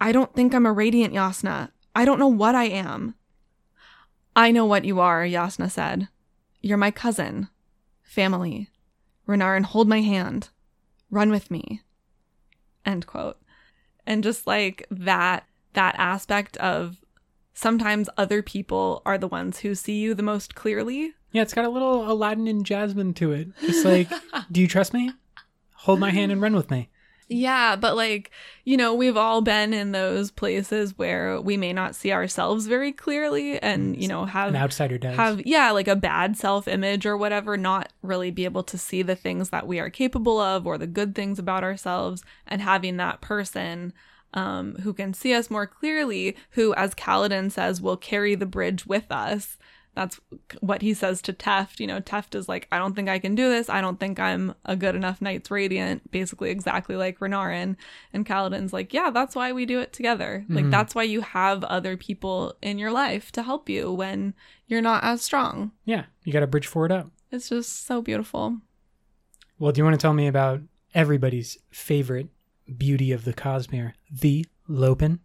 I don't think I'm a radiant, Jasnah. I don't know what I am. I know what you are, Jasnah said. You're my cousin. Family. Renarin, hold my hand. Run with me. End quote. And just like that, that aspect of sometimes other people are the ones who see you the most clearly. Yeah, it's got a little Aladdin and Jasmine to it. It's like, do you trust me? Hold my hand and run with me. Yeah, but like, you know, we've all been in those places where we may not see ourselves very clearly and, you know, have An outsider does. have yeah, like a bad self-image or whatever, not really be able to see the things that we are capable of or the good things about ourselves and having that person um, who can see us more clearly, who, as Kaladin says, will carry the bridge with us. That's what he says to Teft. You know, Teft is like, I don't think I can do this. I don't think I'm a good enough Knight's Radiant, basically exactly like Renarin. And Kaladin's like, yeah, that's why we do it together. Like, mhm. that's why you have other people in your life to help you when you're not as strong. yeah, you got to bridge forward up. It's just so beautiful. Well, do you want to tell me about everybody's favorite beauty of the Cosmere, the Lopen?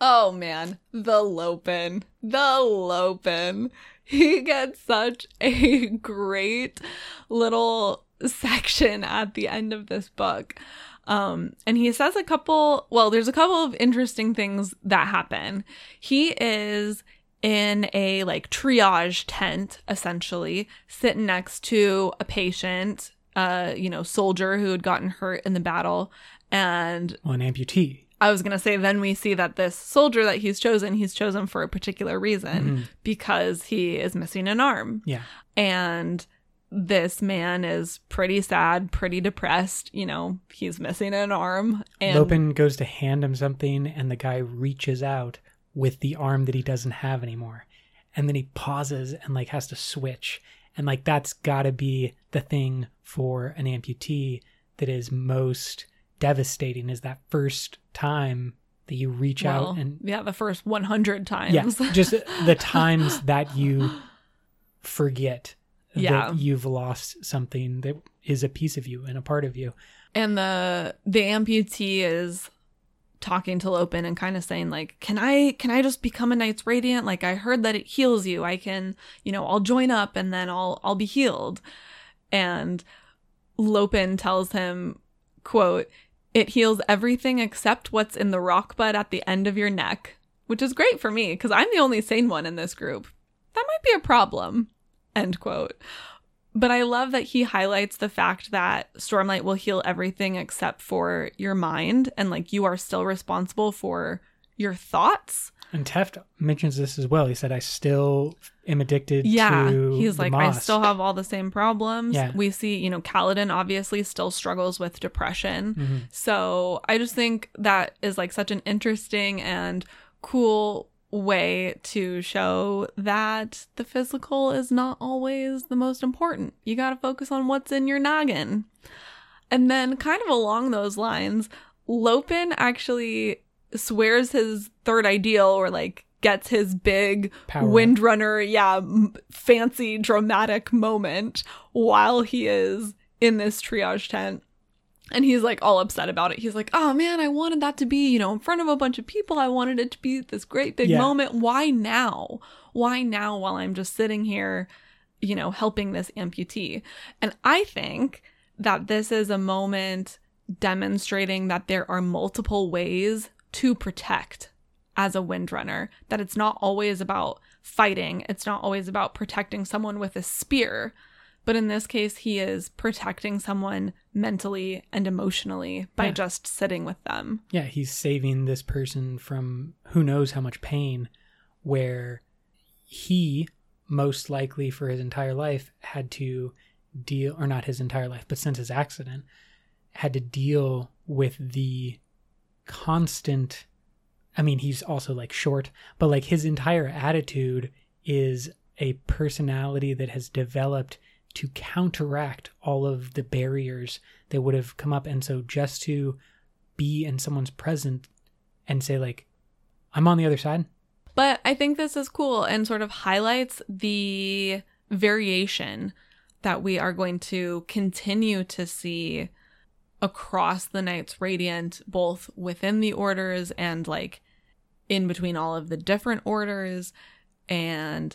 Oh man, the Lopen. The Lopen. He gets such a great little section at the end of this book. Um, and he says a couple, well, there's a couple of interesting things that happen. He is in a like triage tent, essentially, sitting next to a patient, uh, you know, soldier who had gotten hurt in the battle. And Well, an amputee. I was going to say, then we see that this soldier that he's chosen, he's chosen for a particular reason mm-hmm. because he is missing an arm. Yeah. And this man is pretty sad, pretty depressed. You know, he's missing an arm. And Lopen goes to hand him something, and the guy reaches out with the arm that he doesn't have anymore. And then he pauses and like has to switch. And like that's got to be the thing for an amputee that is most devastating is that first time that you reach well, out and yeah, the first 100 times. yeah, just the times that you forget Yeah. that you've lost something that is a piece of you and a part of you. and the the amputee is talking to Lopen and kind of saying like, "Can I can I just become a Knight's Radiant? Like I heard that it heals you. I can, you know, I'll join up and then I'll I'll be healed." And Lopen tells him, quote, "It heals everything except what's in the rock bud at the end of your neck." Which is great for me because I'm the only sane one in this group. That might be a problem. End quote. But I love that he highlights the fact that Stormlight will heal everything except for your mind, and like you are still responsible for your thoughts. And Teft mentions this as well. He said, I still am addicted Yeah. He's like, I still have all the same problems. Yeah. We see, you know, Kaladin obviously still struggles with depression. Mhm. So I just think that is like such an interesting and cool way to show that the physical is not always the most important. You got to focus on what's in your noggin. And then, kind of along those lines, Lopen actually swears his third ideal or like gets his big Power. Windrunner, yeah, m- fancy dramatic moment while he is in this triage tent. And he's like all upset about it. He's like, oh man, I wanted that to be, you know, in front of a bunch of people. I wanted it to be this great big Yeah. moment. Why now? Why now while I'm just sitting here, you know, helping this amputee? And I think that this is a moment demonstrating that there are multiple ways to protect as a windrunner, that it's not always about fighting, it's not always about protecting someone with a spear. But in this case, he is protecting someone mentally and emotionally by Yeah. just sitting with them. Yeah, he's saving this person from who knows how much pain, where he most likely for his entire life had to deal, or not his entire life, but since his accident, had to deal with the constant. I mean, he's also like short, but like his entire attitude is a personality that has developed to counteract all of the barriers that would have come up. And so just to be in someone's present and say like i'm on the other side But I think this is cool and sort of highlights the variation that we are going to continue to see across the Knights Radiant, both within the orders and like in between all of the different orders. And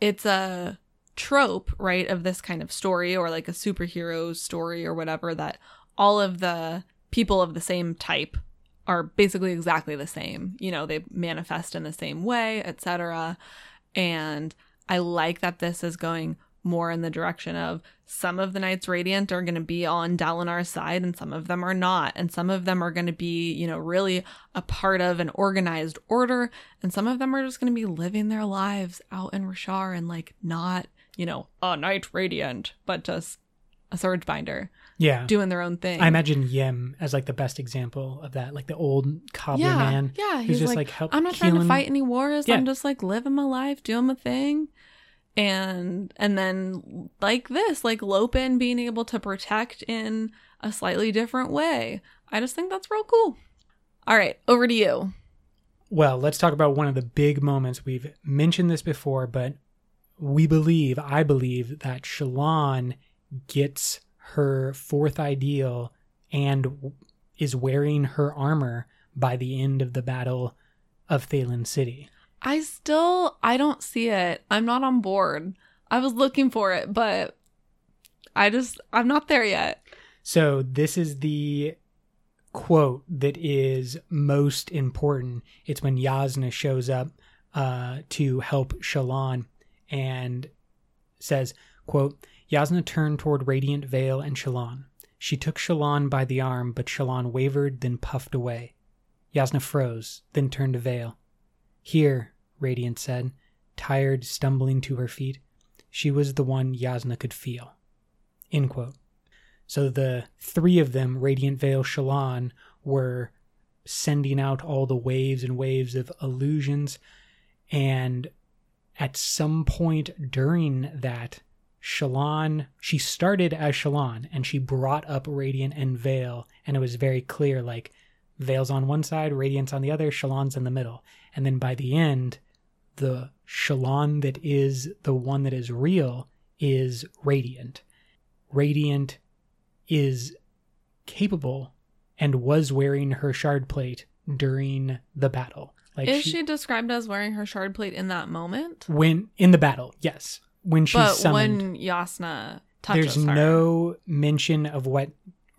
it's a trope, right, of this kind of story or like a superhero story or whatever that all of the people of the same type are basically exactly the same. You know, they manifest in the same way, etc. And I like that this is going more in the direction of some of the Knights Radiant are going to be on Dalinar's side and some of them are not. And some of them are going to be, you know, really a part of an organized order. And some of them are just going to be living their lives out in Roshar and like not, you know, a Knight Radiant, but just a Surge Binder Yeah. doing their own thing. I imagine Ym as like the best example of that, like the old cobbler yeah, man. Yeah, who's he's just like, like I'm not trying to fight any wars. Yeah. I'm just like living my life, doing my thing. And and then like this, like Lopen being able to protect in a slightly different way. I just think that's real cool. All right, over to you. Well, let's talk about one of the big moments. We've mentioned this before, but we believe, I believe, that Shallan gets her fourth ideal and is wearing her armor by the end of the Battle of Thaylen City. I still I don't see it. I'm not on board. I was looking for it, but I just I'm not there yet. So, this is the quote that is most important. It's when Jasnah shows up uh, to help Shallan and says, quote, Jasnah turned toward Radiant Veil and Shallan. She took Shallan by the arm, but Shallan wavered, then puffed away. Jasnah froze, then turned to Veil. Here, Radiant said, tired, stumbling to her feet. She was the one Jasnah could feel. End quote. So the three of them, Radiant Veil, Shallan, were sending out all the waves and waves of illusions. And at some point during that, Shallan, she started as Shallan and she brought up Radiant and Veil. And it was very clear like, Veil's on one side, Radiant's on the other, Shallan's in the middle. And then by the end, the Shallan that is the one that is real is Radiant. Radiant is capable and was wearing her shard plate during the battle. Like Is she, described as wearing her shard plate in that moment? when in the battle, yes. When she's but summoned, when Jasnah touches there's her. no mention of what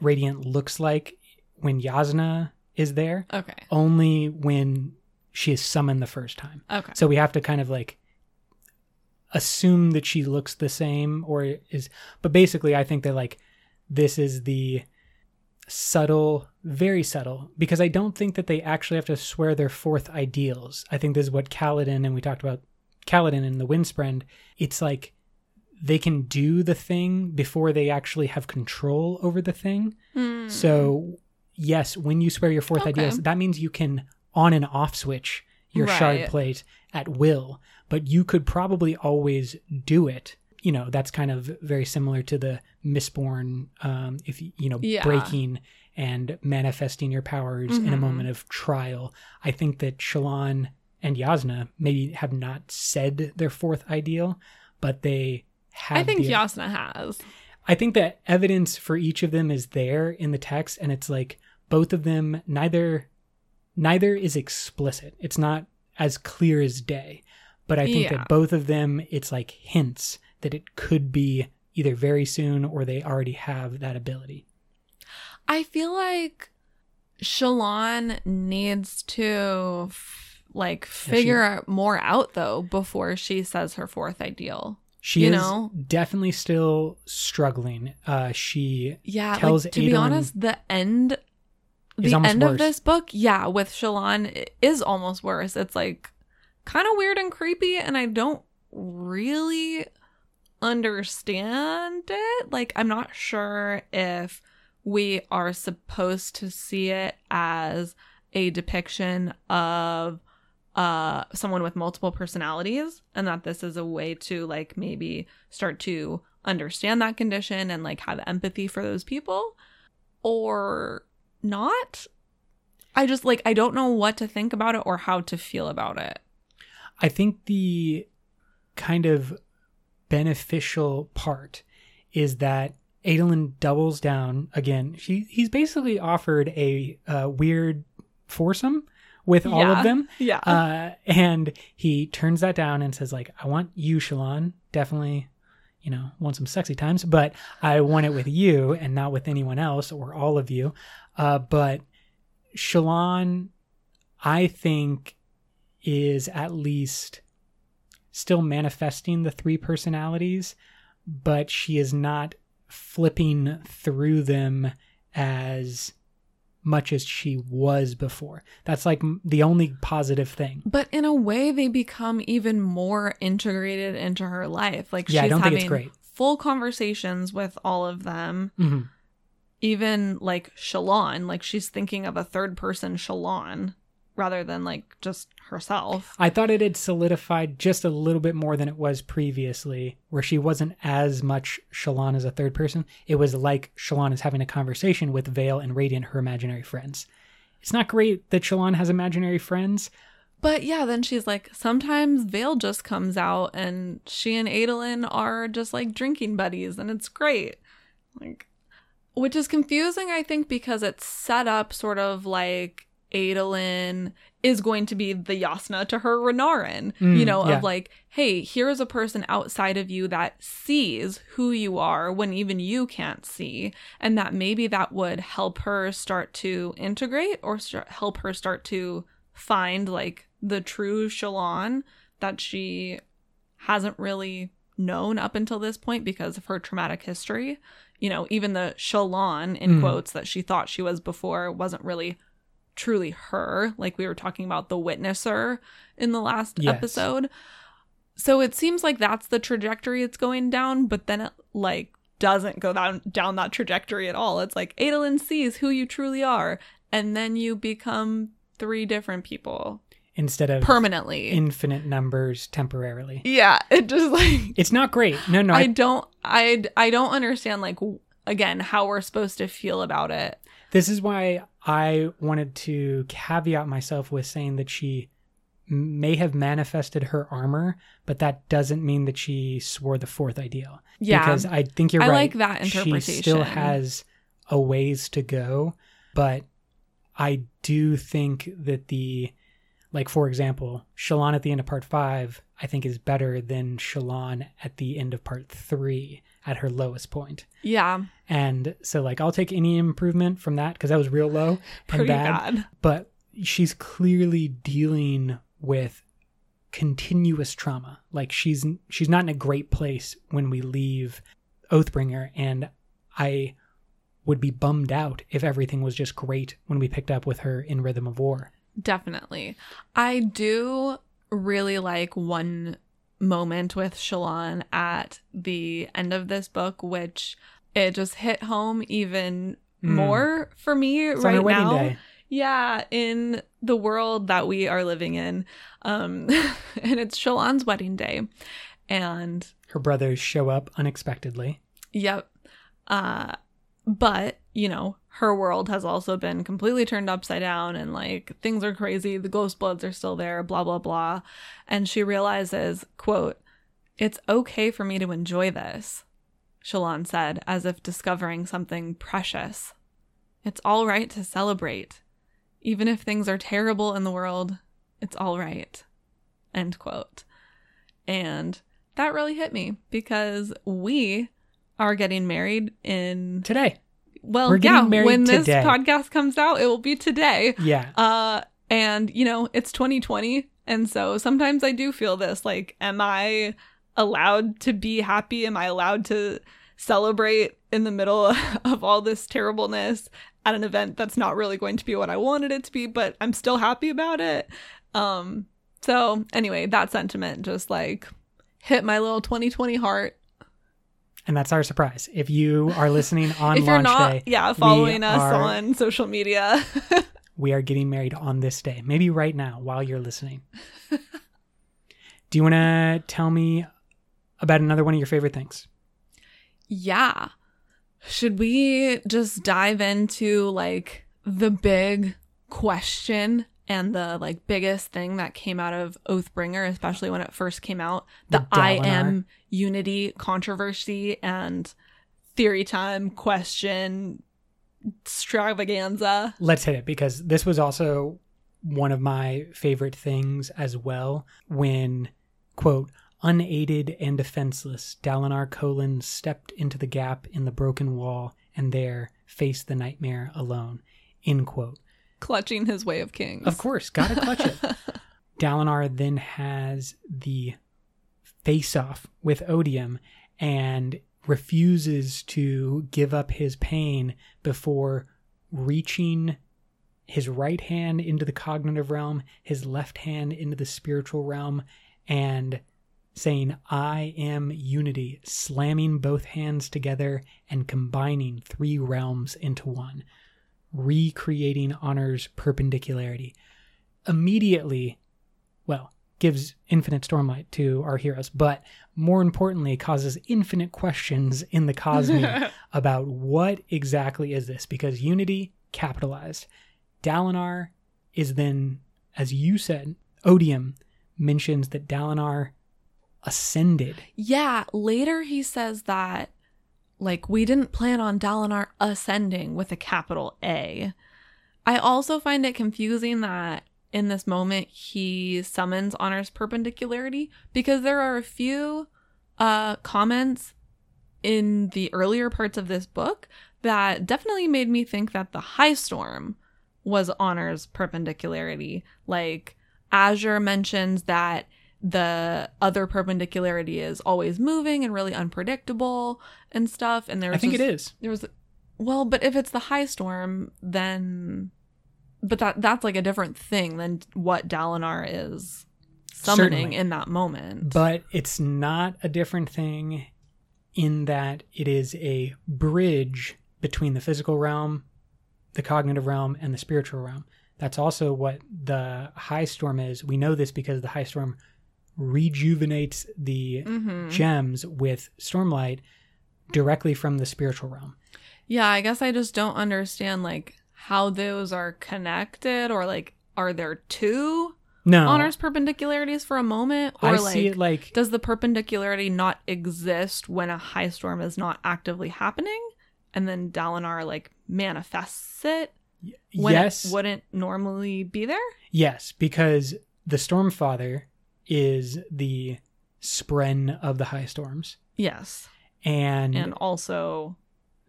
Radiant looks like when Jasnah is there. Okay. Only when she is summoned the first time. Okay. So we have to kind of like assume that she looks the same or is but basically I think that like this is the subtle very subtle because I don't think that they actually have to swear their fourth ideals. I think this is what Kaladin and we talked about Kaladin and the Windsprend. It's like they can do the thing before they actually have control over the thing. Hmm. So, yes, when you swear your fourth Okay. ideals, that means you can on and off switch your shard plate at will, but you could probably always do it. You know, that's kind of very similar to the Mistborn, um, if you know, Yeah. breaking and manifesting your powers in a Mhm. moment of trial. I think that Shallan and Jasnah maybe have not said their fourth ideal, but they have I think the, Jasnah has. I think that evidence for each of them is there in the text, and it's like both of them neither neither is explicit. It's not as clear as day. But I think Yeah. that both of them it's like hints that it could be either very soon or they already have that ability. I feel like Shallan needs to f- like figure out more out though before she says her fourth ideal. She You is know? definitely still struggling. Uh she Yeah, Tells like to be honest, the end the end of this book, yeah, with Shallan is almost worse. It's like kind of weird and creepy and I don't really understand it. Like I'm not sure if we are supposed to see it as a depiction of uh someone with multiple personalities and that this is a way to like maybe start to understand that condition and like have empathy for those people or not i just like i don't know what to think about it or how to feel about it I think the kind of beneficial part is that Adolin doubles down again. She he's basically offered a uh, weird foursome with all Yeah. of them, Yeah. uh, and he turns that down and says like, "I want you, Shallan. Definitely, you know, want some sexy times, but I want it with you and not with anyone else or all of you." Uh, but Shallan, I think, is at least still manifesting the three personalities, but she is not flipping through them as much as she was before. That's like the only positive thing. But in a way, they become even more integrated into her life. Like Yeah, she's having full conversations with all of them. hmm Even like Shallan, like she's thinking of a third person Shallan rather than like just herself. I thought it had solidified just a little bit more than it was previously, where she wasn't as much Shallan as a third person. It was like Shallan is having a conversation with Veil and Radiant, her imaginary friends. It's not great that Shallan has imaginary friends. But yeah, then she's like, sometimes Veil just comes out and she and Adolin are just like drinking buddies and it's great. Like, which is confusing, I think, because it's set up sort of like Adolin is going to be the Jasnah to her Renarin, Mm, you know, yeah. of like, hey, here is a person outside of you that sees who you are when even you can't see, and that maybe that would help her start to integrate or start, help her start to find like the true Shallan that she hasn't really known up until this point because of her traumatic history. You know, even the Shallan in Mm. quotes that she thought she was before wasn't really truly her. Like we were talking about the witnesser in the last Yes. episode. So it seems like that's the trajectory it's going down, but then it like doesn't go down down that trajectory at all. It's like Adolin sees who you truly are, and then you become three different people Instead of permanently. infinite numbers temporarily. yeah, it just like It's not great. No, no. I I, don't I I don't understand like again how we're supposed to feel about it. this is why I wanted to caveat myself with saying that she may have manifested her armor, but that doesn't mean that she swore the fourth ideal. Yeah. Because I think you're I right. like that interpretation. She still has a ways to go, but I do think that the like for example, Shallan at the end of part five, I think is better than Shallan at the end of part three at her lowest point. yeah, And so like I'll take any improvement from that because that was real low and bad. bad. But she's clearly dealing with continuous trauma. Like she's she's not in a great place when we leave Oathbringer and I would be bummed out if everything was just great when we picked up with her in Rhythm of War. Definitely. I do really like one moment with Shallan at the end of this book, which it just hit home even Mm. more for me It's right now. day. Yeah, in the world that we are living in. Um and it's Shallan's wedding day. And Her brothers show up unexpectedly. Yep. Uh but, you know, her world has also been completely turned upside down and like things are crazy, the ghost bloods are still there, blah blah blah. And she realizes, quote, "It's okay for me to enjoy this." Shallan said, as if discovering something precious. It's all right to celebrate. Even if things are terrible in the world, it's all right. End quote. And that really hit me because we are getting married in Today. Well We're yeah when this podcast comes out it will be today. Yeah. uh and you know it's 2020 and so sometimes i do feel this like am i allowed to be happy? Am i allowed to celebrate in the middle of all this terribleness at an event that's not really going to be what i wanted it to be but i'm still happy about it? Um so anyway that sentiment just like hit my little 2020 heart And that's our surprise. If you are listening on if you're launch not day, yeah following us are- on social media we are getting married on this day. Maybe right now while you're listening. Do you want to tell me about another one of your favorite things? Yeah. Should we just dive into like the big question and the like biggest thing that came out of Oathbringer, especially when it first came out, the, The I am unity controversy and theory time question extravaganza. let's hit it because this was also one of my favorite things as well when quote unaided and defenseless dalinar Kholin stepped into the gap in the broken wall and there faced the nightmare alone end quote Clutching his way of kings. of course gotta clutch it dalinar then has the face off with odium and refuses to give up his pain before reaching his right hand into the cognitive realm, his left hand into the spiritual realm, and saying, I am unity, slamming both hands together and combining three realms into one, recreating honor's perpendicularity. Immediately, well, gives infinite stormlight to our heroes, but more importantly, causes infinite questions in the cosmere about what exactly is this? Because unity capitalized. Dalinar is then as you said odium mentions that dalinar ascended. Yeah, later he says that like we didn't plan on Dalinar ascending with a capital A. I also find it confusing that in this moment he summons Honor's perpendicularity because there are a few uh comments in the earlier parts of this book that definitely made me think that the high storm was Honor's perpendicularity. Like Azure mentions that the other perpendicularity is always moving and really unpredictable and stuff. And there's i think just- it is There was well, but if it's the high storm, then but that that's like a different thing than what Dalinar is summoning Certainly. in that moment. but it's not a different thing in that it is a bridge between the physical realm the cognitive realm and the spiritual realm that's also what the high storm is we know this because the high storm rejuvenates the Mhm. gems with stormlight directly from the spiritual realm. Yeah, I guess I just don't understand like how those are connected or like are there two no. honors perpendicularities for a moment? Or i like see it like does the perpendicularity not exist when a high storm is not actively happening? And then Dalinar like manifests it when yes. it wouldn't normally be there? yes because the stormfather is the spren of the high storms Yes. and, And also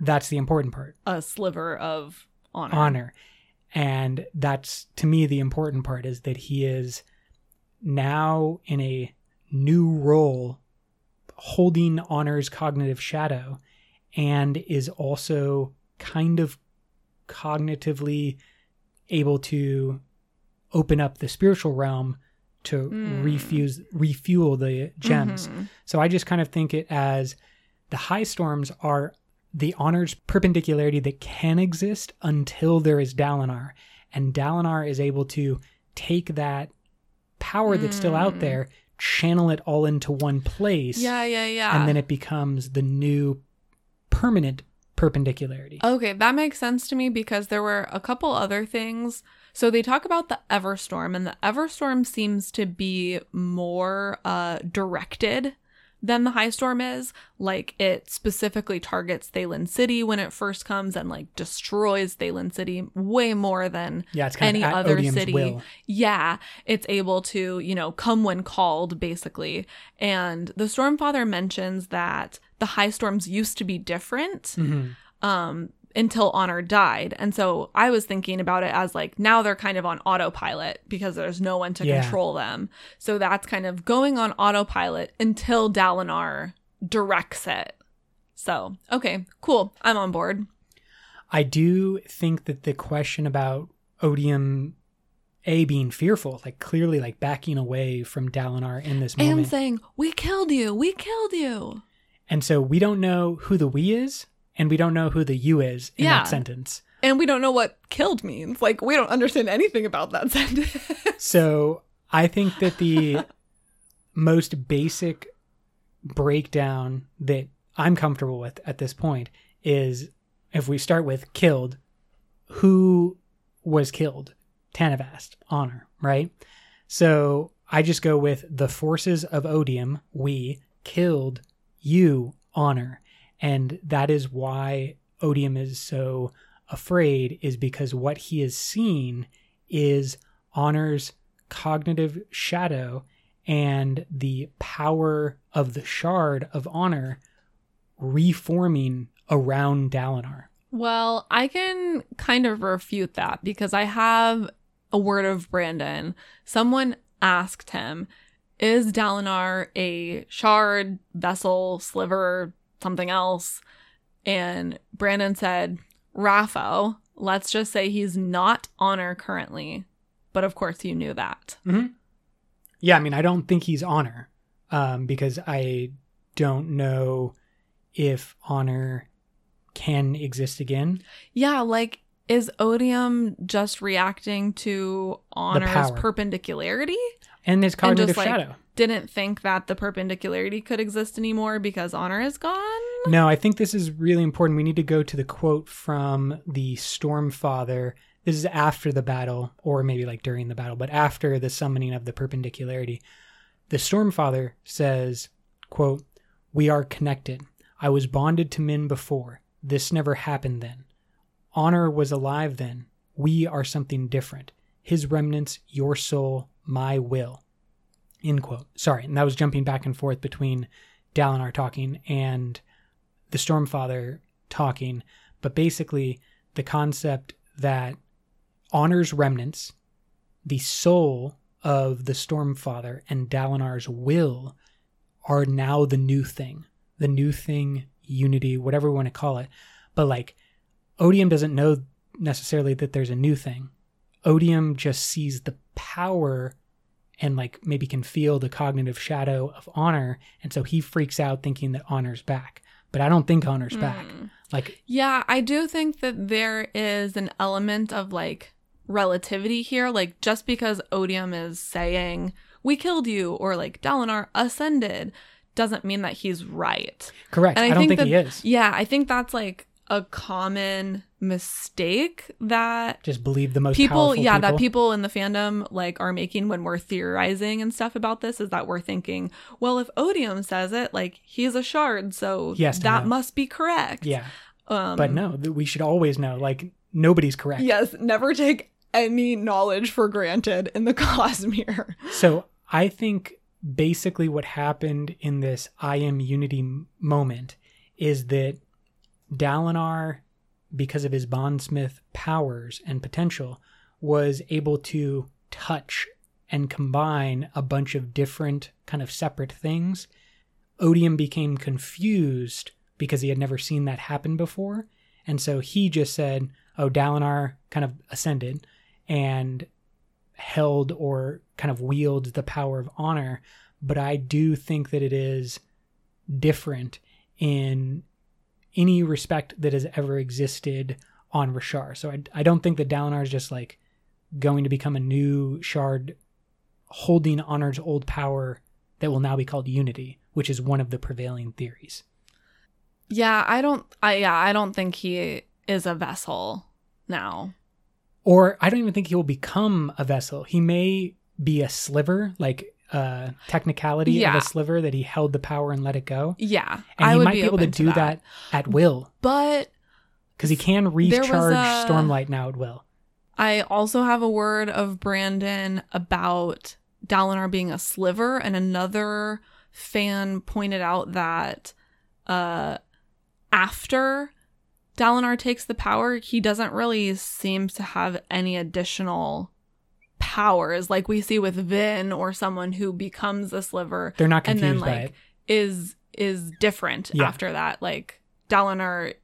that's the important part a sliver of honor. honor and that's to me the important part is that he is now in a new role holding honor's cognitive shadow and is also kind of cognitively able to open up the spiritual realm to Mm. refuse refuel the gems Mhm. so I just kind of think it as the high storms are the honor's perpendicularity that can exist until there is Dalinar. And Dalinar is able to take that power that's still out Mm. there, channel it all into one place, Yeah, yeah, yeah. and then it becomes the new permanent perpendicularity. Okay, that makes sense to me because there were a couple other things. So they talk about the Everstorm, and the Everstorm seems to be more uh, directed than the High Storm is. Like it specifically targets Thaylen City when it first comes and like destroys Thaylen City way more than yeah, it's kind any of other Odium's city. will. Yeah, it's able to, you know, come when called, basically. And the Stormfather mentions that the high storms used to be different Mhm. um, until Honor died. And so I was thinking about it as like now they're kind of on autopilot because there's no one to Yeah. control them. So that's kind of going on autopilot until Dalinar directs it. So, okay, cool. I'm on board. I do think that the question about Odium A being fearful, like clearly like backing away from Dalinar in this moment. And saying, We killed you. We killed you. And so we don't know who the we is, and we don't know who the you is in Yeah. that sentence. And we don't know what killed means. Like, we don't understand anything about that sentence. So I think that the most basic breakdown that I'm comfortable with at this point is if we start with killed, who was killed? Tanavast, honor, right? So I just go with the forces of Odium, we killed you, honor. And that is why Odium is so afraid, is because what he has seen is honor's cognitive shadow and the power of the shard of honor reforming around Dalinar. Well, I can kind of refute that because I have a word of Brandon. Someone asked him, Is Dalinar a shard, vessel, sliver, something else? And Brandon said, RAFO, let's just say he's not honor currently. But of course, you knew that. Yeah, I mean, I don't think he's honor um, because I don't know if honor can exist again. Yeah, like, is Odium just reacting to honor's perpendicularity? And there's cognitive like, shadow. Didn't think that the perpendicularity could exist anymore because honor is gone? No, I think this is really important. We need to go to the quote from the Stormfather. This is after the battle, or maybe like during the battle, but after the summoning of the perpendicularity. The Stormfather says, quote, We are connected. I was bonded to men before. This never happened then. Honor was alive then. We are something different. His remnants, your soul, my will. End quote. Sorry, and that was jumping back and forth between Dalinar talking and the Stormfather talking, but basically the concept that Honor's remnants, the soul of the Stormfather, and Dalinar's will are now the new thing. The new thing, unity, whatever we want to call it. But like, Odium doesn't know necessarily that there's a new thing. Odium just sees the power and like maybe can feel the cognitive shadow of honor. And so he freaks out thinking that honor's back. But I don't think honor's hmm. back. Like, Yeah, I do think that there is an element of like relativity here. Like, just because Odium is saying, we killed you, or like Dalinar ascended, doesn't mean that he's right. correct. And I, don't think that, he is. Yeah, I think that's like a common mistake that Just believe the most people, yeah, people. that people in the fandom like are making when we're theorizing and stuff about this is that we're thinking, well, if Odium says it, like he's a shard, so to that know. must be correct. Yeah. Um, But no, we should always know. Like, nobody's correct. Yes, never take any knowledge for granted in the Cosmere. So I think basically what happened in this I am unity moment is that Dalinar, because of his bondsmith powers and potential, was able to touch and combine a bunch of different kind of separate things. Odium became confused because he had never seen that happen before. And so he just said, Oh, Dalinar kind of ascended and held or kind of wields the power of honor. But I do think that it is different in any respect that has ever existed on Roshar. So I, I don't think that Dalinar is just like going to become a new shard holding honor's old power that will now be called unity, which is one of the prevailing theories. Yeah, I don't. I yeah, I don't think he is a vessel now. Or I don't even think he will become a vessel. He may be a sliver, like uh technicality Yeah. of a sliver that he held the power and let it go. Yeah, And I he would might be be able to do that. at will But because he can recharge a- Stormlight now at will. I also have a word of Brandon about Dalinar being a sliver, and another fan pointed out that uh, after Dalinar takes the power, he doesn't really seem to have any additional powers like we see with Vin or someone who becomes a sliver They're not and confused then by like is is different Yeah. after that. Like Dalinar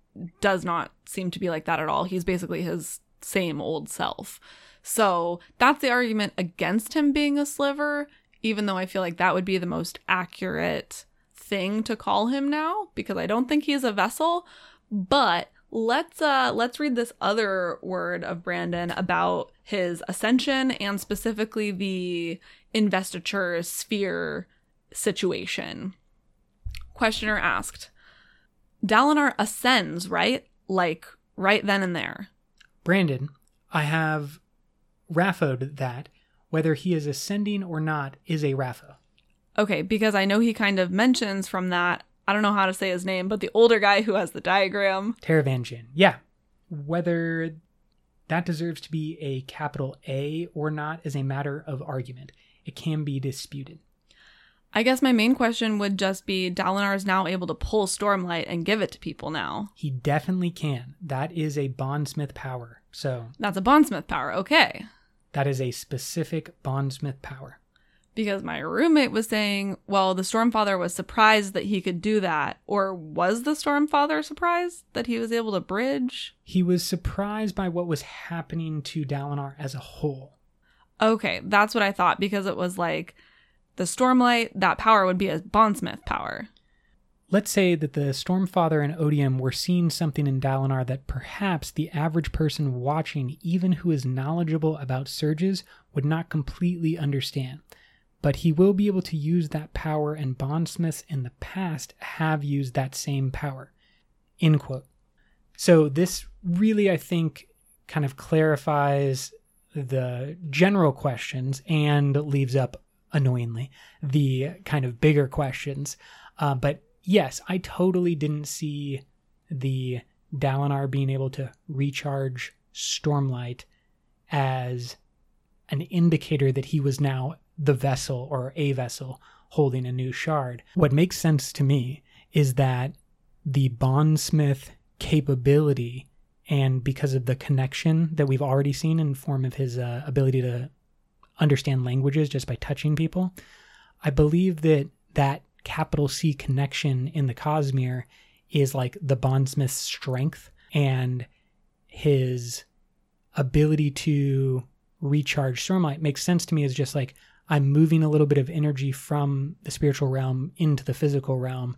does not seem to be like that at all. He's basically his same old self. So that's the argument against him being a sliver, even though I feel like that would be the most accurate thing to call him now, because I don't think he's a vessel. But let's uh let's read this other word of Brandon about his ascension and specifically the investiture sphere situation. Questioner asked, Dalinar ascends, right? Like right then and there. Brandon, I have RAFOed that whether he is ascending or not is a RAFO. Okay, because I know he kind of mentions from that, I don't know how to say his name, but the older guy who has the diagram. Taravangian. Yeah. Whether that deserves to be a capital A or not is a matter of argument. It can be disputed. I guess my main question would just be Dalinar is now able to pull Stormlight and give it to people now. He definitely can. That is a bondsmith power. So That's a bondsmith power. Okay. that is a specific bondsmith power. Because my roommate was saying, well, the Stormfather was surprised that he could do that. Or was the Stormfather surprised that he was able to bridge? He was surprised by what was happening to Dalinar as a whole. Okay, that's what I thought because it was like the Stormlight, that power would be a bondsmith power. Let's say that the Stormfather and Odium were seeing something in Dalinar that perhaps the average person watching, even who is knowledgeable about surges, would not completely understand. But he will be able to use that power, and bondsmiths in the past have used that same power. End quote. So, this really, I think, kind of clarifies the general questions and leaves up, annoyingly, the kind of bigger questions. Uh, but yes, I totally didn't see the Dalinar being able to recharge Stormlight as an indicator that he was now the vessel or a vessel holding a new shard. What makes sense to me is that the bondsmith capability and because of the connection that we've already seen in form of his uh, ability to understand languages just by touching people i believe that that capital c connection in the cosmere is like the bondsmith's strength and his ability to recharge stormlight makes sense to me as just like i'm moving a little bit of energy from the spiritual realm into the physical realm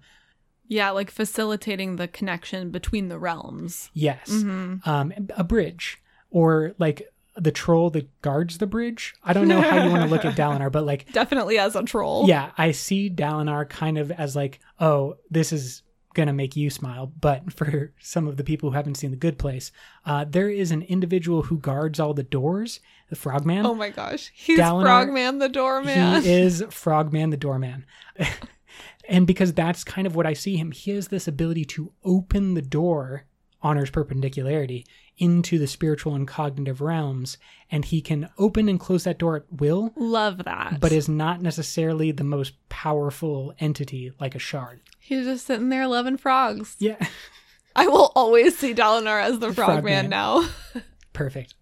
Yeah, like facilitating the connection between the realms. Yes. Mm-hmm. Um, a bridge or like the troll that guards the bridge. I don't know how you want to look at Dalinar, but like, Definitely as a troll. yeah, I see Dalinar kind of as like, oh, this is going to make you smile. But for some of the people who haven't seen The Good Place, uh, there is an individual who guards all the doors, the frogman. Oh my gosh. He's Dalinar- Frogman the doorman. He is Frogman the doorman. and because that's kind of what I see him, he has this ability to open the door, honors perpendicularity, into the spiritual and cognitive realms. And he can open and close that door at will, Love that. but is not necessarily the most powerful entity like a shard. He's just sitting there loving frogs. Yeah. I will always see Dalinar as the Frogman. frogman now. Perfect.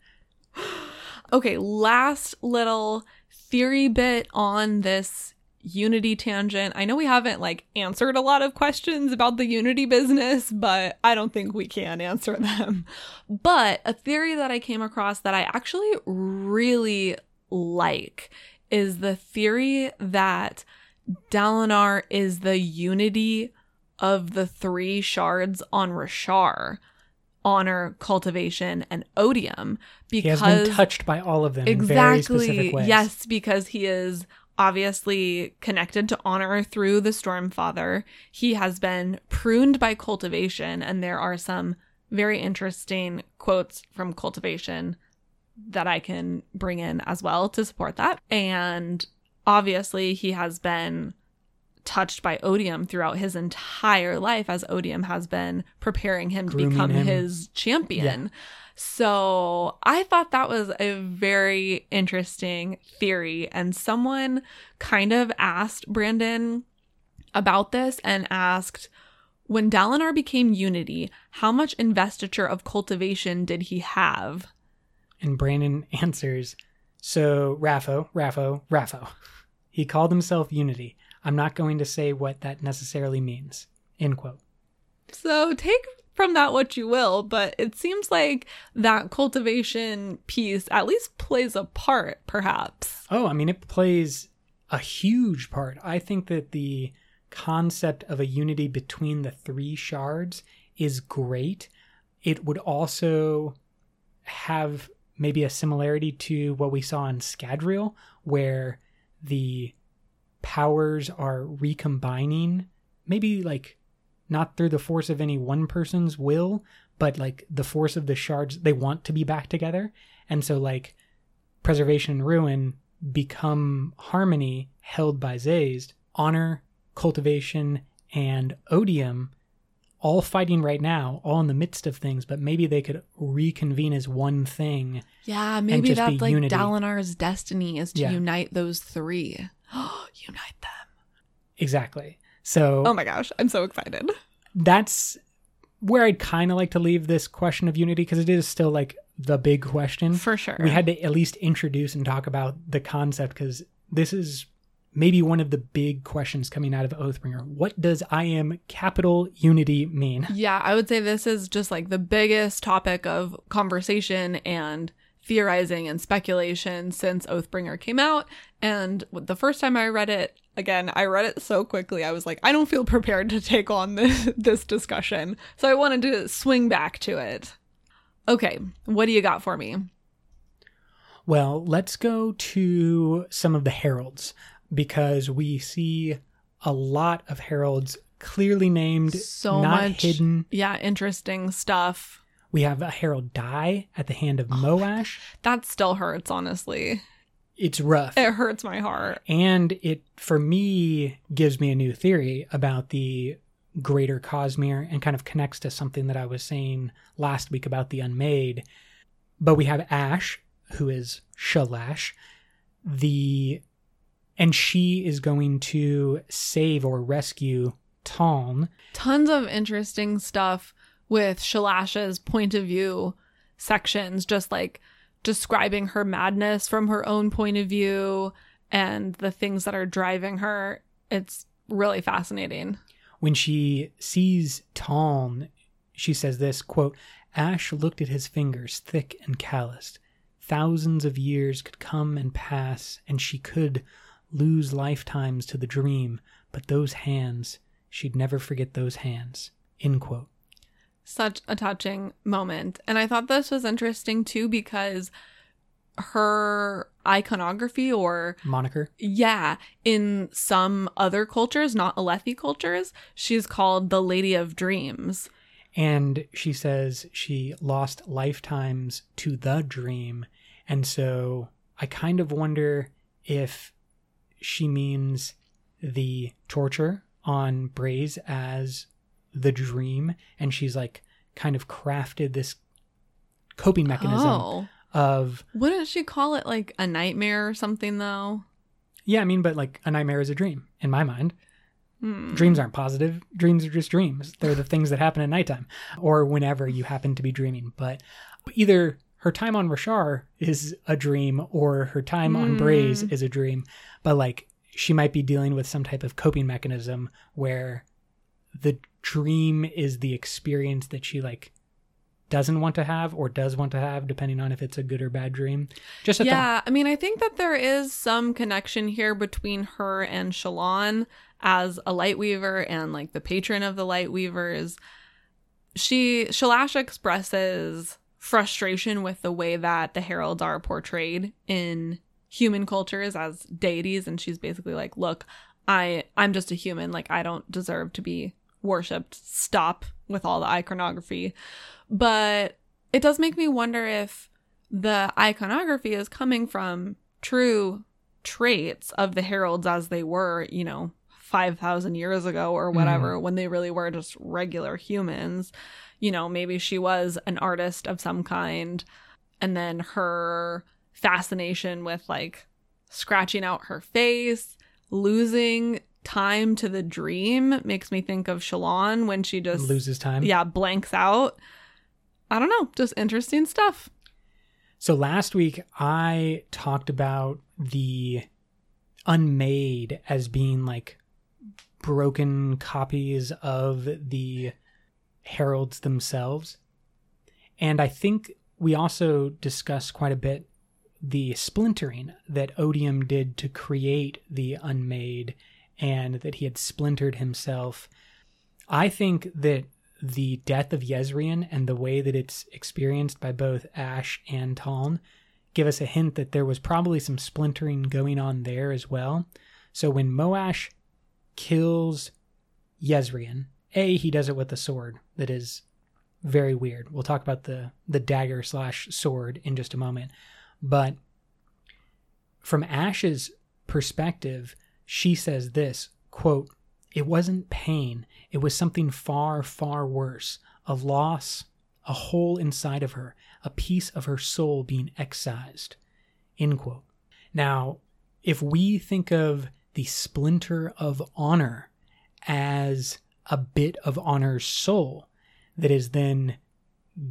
Okay, last little theory bit on this Unity tangent. I know we haven't like answered a lot of questions about the Unity business, but I don't think we can answer them. But a theory that I came across that I actually really like is the theory that Dalinar is the unity of the three shards on Roshar honor, cultivation, and odium He because has been touched by all of them in very specific exactly yes because he is obviously connected to honor through the stormfather he has been pruned by cultivation and there are some very interesting quotes from cultivation that i can bring in as well to support that. And obviously he has been touched by odium throughout his entire life as odium has been preparing him to Grooming become him. his champion so I thought that was a very interesting theory. And someone kind of asked Brandon about this and asked, when Dalinar became Unity, how much investiture of cultivation did he have? And Brandon answers, So, RAFO, RAFO, RAFO. He called himself Unity. I'm not going to say what that necessarily means. End quote. So take from that what you will, but it seems like that cultivation piece at least plays a part, perhaps. Oh, I mean, it plays a huge part. I think that the concept of a unity between the three shards is great. It would also have maybe a similarity to what we saw in Scadrial, where the powers are recombining, maybe like not through the force of any one person's will, but like the force of the shards, they want to be back together. And so, like, preservation and ruin become harmony held by Sazed, honor, cultivation, and odium all fighting right now, all in the midst of things, but maybe they could reconvene as one thing. Yeah, maybe that's like unity. Dalinar's destiny is to Yeah. unite those three. unite them. Exactly. So Oh my gosh, I'm so excited. that's where I'd kind of like to leave this question of unity because it is still like the big question. For sure. We had to at least introduce and talk about the concept because this is maybe one of the big questions coming out of Oathbringer. What does I am capital unity mean? Yeah, I would say this is just like the biggest topic of conversation and theorizing and speculation since Oathbringer came out. And the first time I read it, again, I read it so quickly. I was like, I don't feel prepared to take on this, this discussion. So I wanted to swing back to it. Okay, what do you got for me? Well, let's go to some of the heralds because we see a lot of heralds clearly named, So not much, hidden. yeah, interesting stuff. We have a herald die at the hand of Moash. That still hurts, honestly. It's rough. It hurts my heart. and it for me gives me a new theory about the greater cosmere and kind of connects to something that i was saying last week about the unmade but we have ash who is shalash the and she is going to save or rescue Taln. tons of interesting stuff with Shalash's point of view sections, just like describing her madness from her own point of view and the things that are driving her. It's really fascinating. When she sees Taln, she says this quote, Ash looked at his fingers, thick and calloused. Thousands of years could come and pass, and she could lose lifetimes to the dream, but those hands, she'd never forget those hands. End quote. Such a touching moment. And I thought this was interesting too because her iconography or Moniker. Yeah, in some other cultures, not Alethi cultures, she's called the Lady of Dreams. And she says she lost lifetimes to the dream. And so I kind of wonder if she means the torture on Braize as the dream. And she's like kind of crafted this coping mechanism Oh. of, Wouldn't she call it like a nightmare or something though? yeah, I mean, but like a nightmare is a dream in my mind. Hmm. Dreams aren't positive. Dreams are just dreams. They're the things that happen at nighttime or whenever you happen to be dreaming. But either her time on Roshar is a dream or her time on Braize Mm. is a dream. But like she might be dealing with some type of coping mechanism where the dream is the experience that she like doesn't want to have or does want to have depending on if it's a good or bad dream. Just a thought. Yeah, I mean, I think that there is some connection here between her and Shallan as a light weaver and like the patron of the light weavers She Shalash expresses frustration with the way that the heralds are portrayed in human cultures as deities and she's basically like, "Look, I I'm just a human, like I don't deserve to be worshipped. Stop with all the iconography." But it does make me wonder if the iconography is coming from true traits of the heralds as they were, you know, 5,000 years ago or mm-hmm. whatever, when they really were just regular humans. You know, maybe she was an artist of some kind, and then her fascination with like scratching out her face, losing time to the dream makes me think of Shallan when she just loses time. yeah, blanks out. I don't know, just interesting stuff. So last week I talked about the unmade as being like broken copies of the heralds themselves. And I think we also discussed quite a bit the splintering that Odium did to create the unmade and that he had splintered himself. I think that the death of Yezrian and the way that it's experienced by both Ash and Taln give us a hint that there was probably some splintering going on there as well. So when Moash kills Yezrian, A, he does it with a sword that is very weird. We'll talk about the the dagger slash sword in just a moment. But from Ash's perspective, she says this quote, It wasn't pain, it was something far, far worse a loss, a hole inside of her, a piece of her soul being excised. End quote. Now, if we think of the splinter of honor as a bit of honor's soul that is then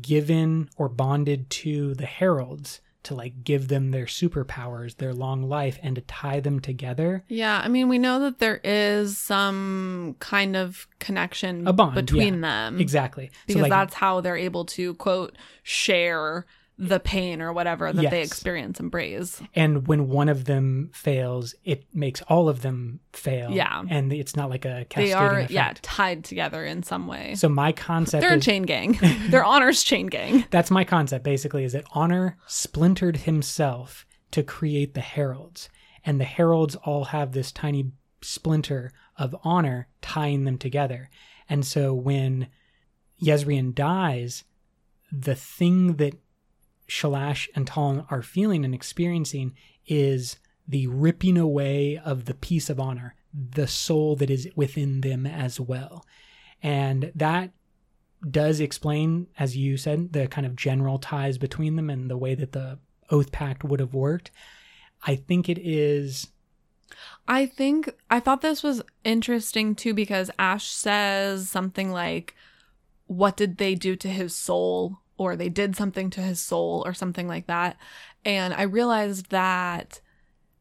given or bonded to the heralds to like give them their superpowers, their long life, and to tie them together. Yeah, I mean, we know that there is some kind of connection A bond, between yeah. them. Exactly. Because so like, that's how they're able to, quote, share the pain or whatever that they experience and Braize. and when one of them fails, it makes all of them fail. Yeah. And it's not like a cascading They are, effect. yeah, tied together in some way. So my concept They're a chain gang. They're honors chain gang. that's my concept basically is that honor splintered himself to create the heralds and the heralds all have this tiny splinter of honor tying them together and so when Yezrian dies the thing that Shalash and Taln are feeling and experiencing is the ripping away of the piece of honor the soul that is within them as well and that does explain, as you said, the kind of general ties between them and the way that the oath pact would have worked. I think it is I think I thought this was interesting too because Ash says something like, What did they do to his soul? Or they did something to his soul, or something like that. And I realized that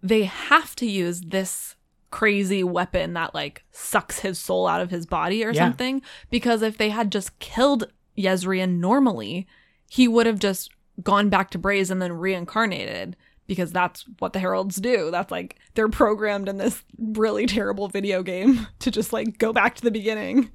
they have to use this crazy weapon that like sucks his soul out of his body or Yeah. something. Because if they had just killed Yezrian normally, he would have just gone back to Braize and then reincarnated because that's what the heralds do. That's like they're programmed in this really terrible video game to just like go back to the beginning.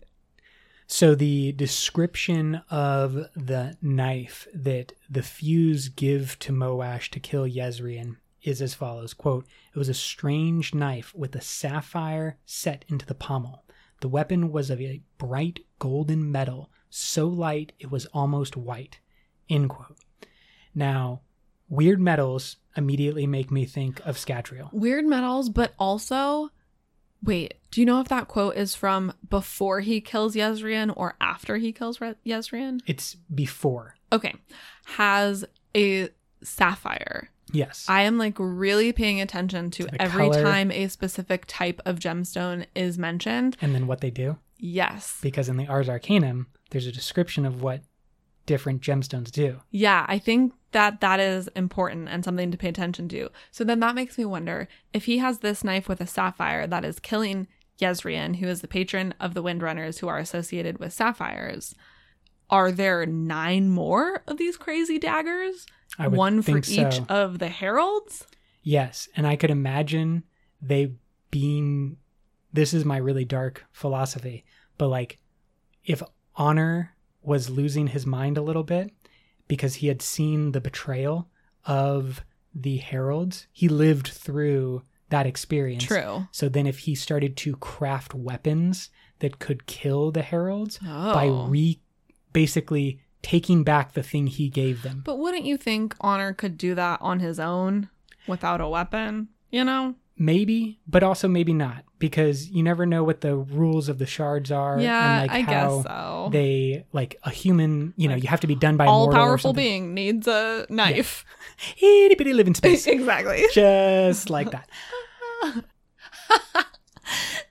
So the description of the knife that the Fused give to Moash to kill Yezrian is as follows. Quote it was a strange knife with a sapphire set into the pommel. The weapon was of a bright golden metal so light it was almost white. End quote. Now weird metals immediately make me think of Scadrial. Weird metals, but also wait, do you know if that quote is from before he kills Yezrian or after he kills Re- Yezrian? It's before. Okay. Has a sapphire. Yes. I am like really paying attention to, To every color. time a specific type of gemstone is mentioned. and then what they do? Yes. Because in the Ars Arcanum, there's a description of what different gemstones do. Yeah, I think that that is important and something to pay attention to. So then that makes me wonder if he has this knife with a sapphire that is killing Yezrian, who is the patron of the Windrunners who are associated with sapphires. Are there nine more of these crazy daggers? One for think each of the heralds? Yes, and I could imagine they being this is my really dark philosophy, but like if honor was losing his mind a little bit because he had seen the betrayal of the heralds, he lived through that experience. True. So then if he started to craft weapons that could kill the heralds Oh. by re basically taking back the thing he gave them. But wouldn't you think Honor could do that on his own without a weapon? You know? Maybe, but also maybe not, because you never know what the rules of the shards are. Yeah, and like I how guess so. They like a human, you know, Like, you have to be done by All powerful being needs a knife. Itty bitty live in space, exactly. just like that.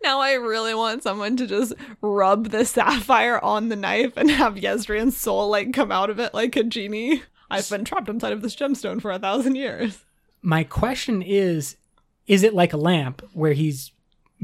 Now I really want someone to just rub the sapphire on the knife and have Yezrian's soul like come out of it like a genie. I've been trapped inside of this gemstone for a thousand years. My question is: Is it like a lamp where he's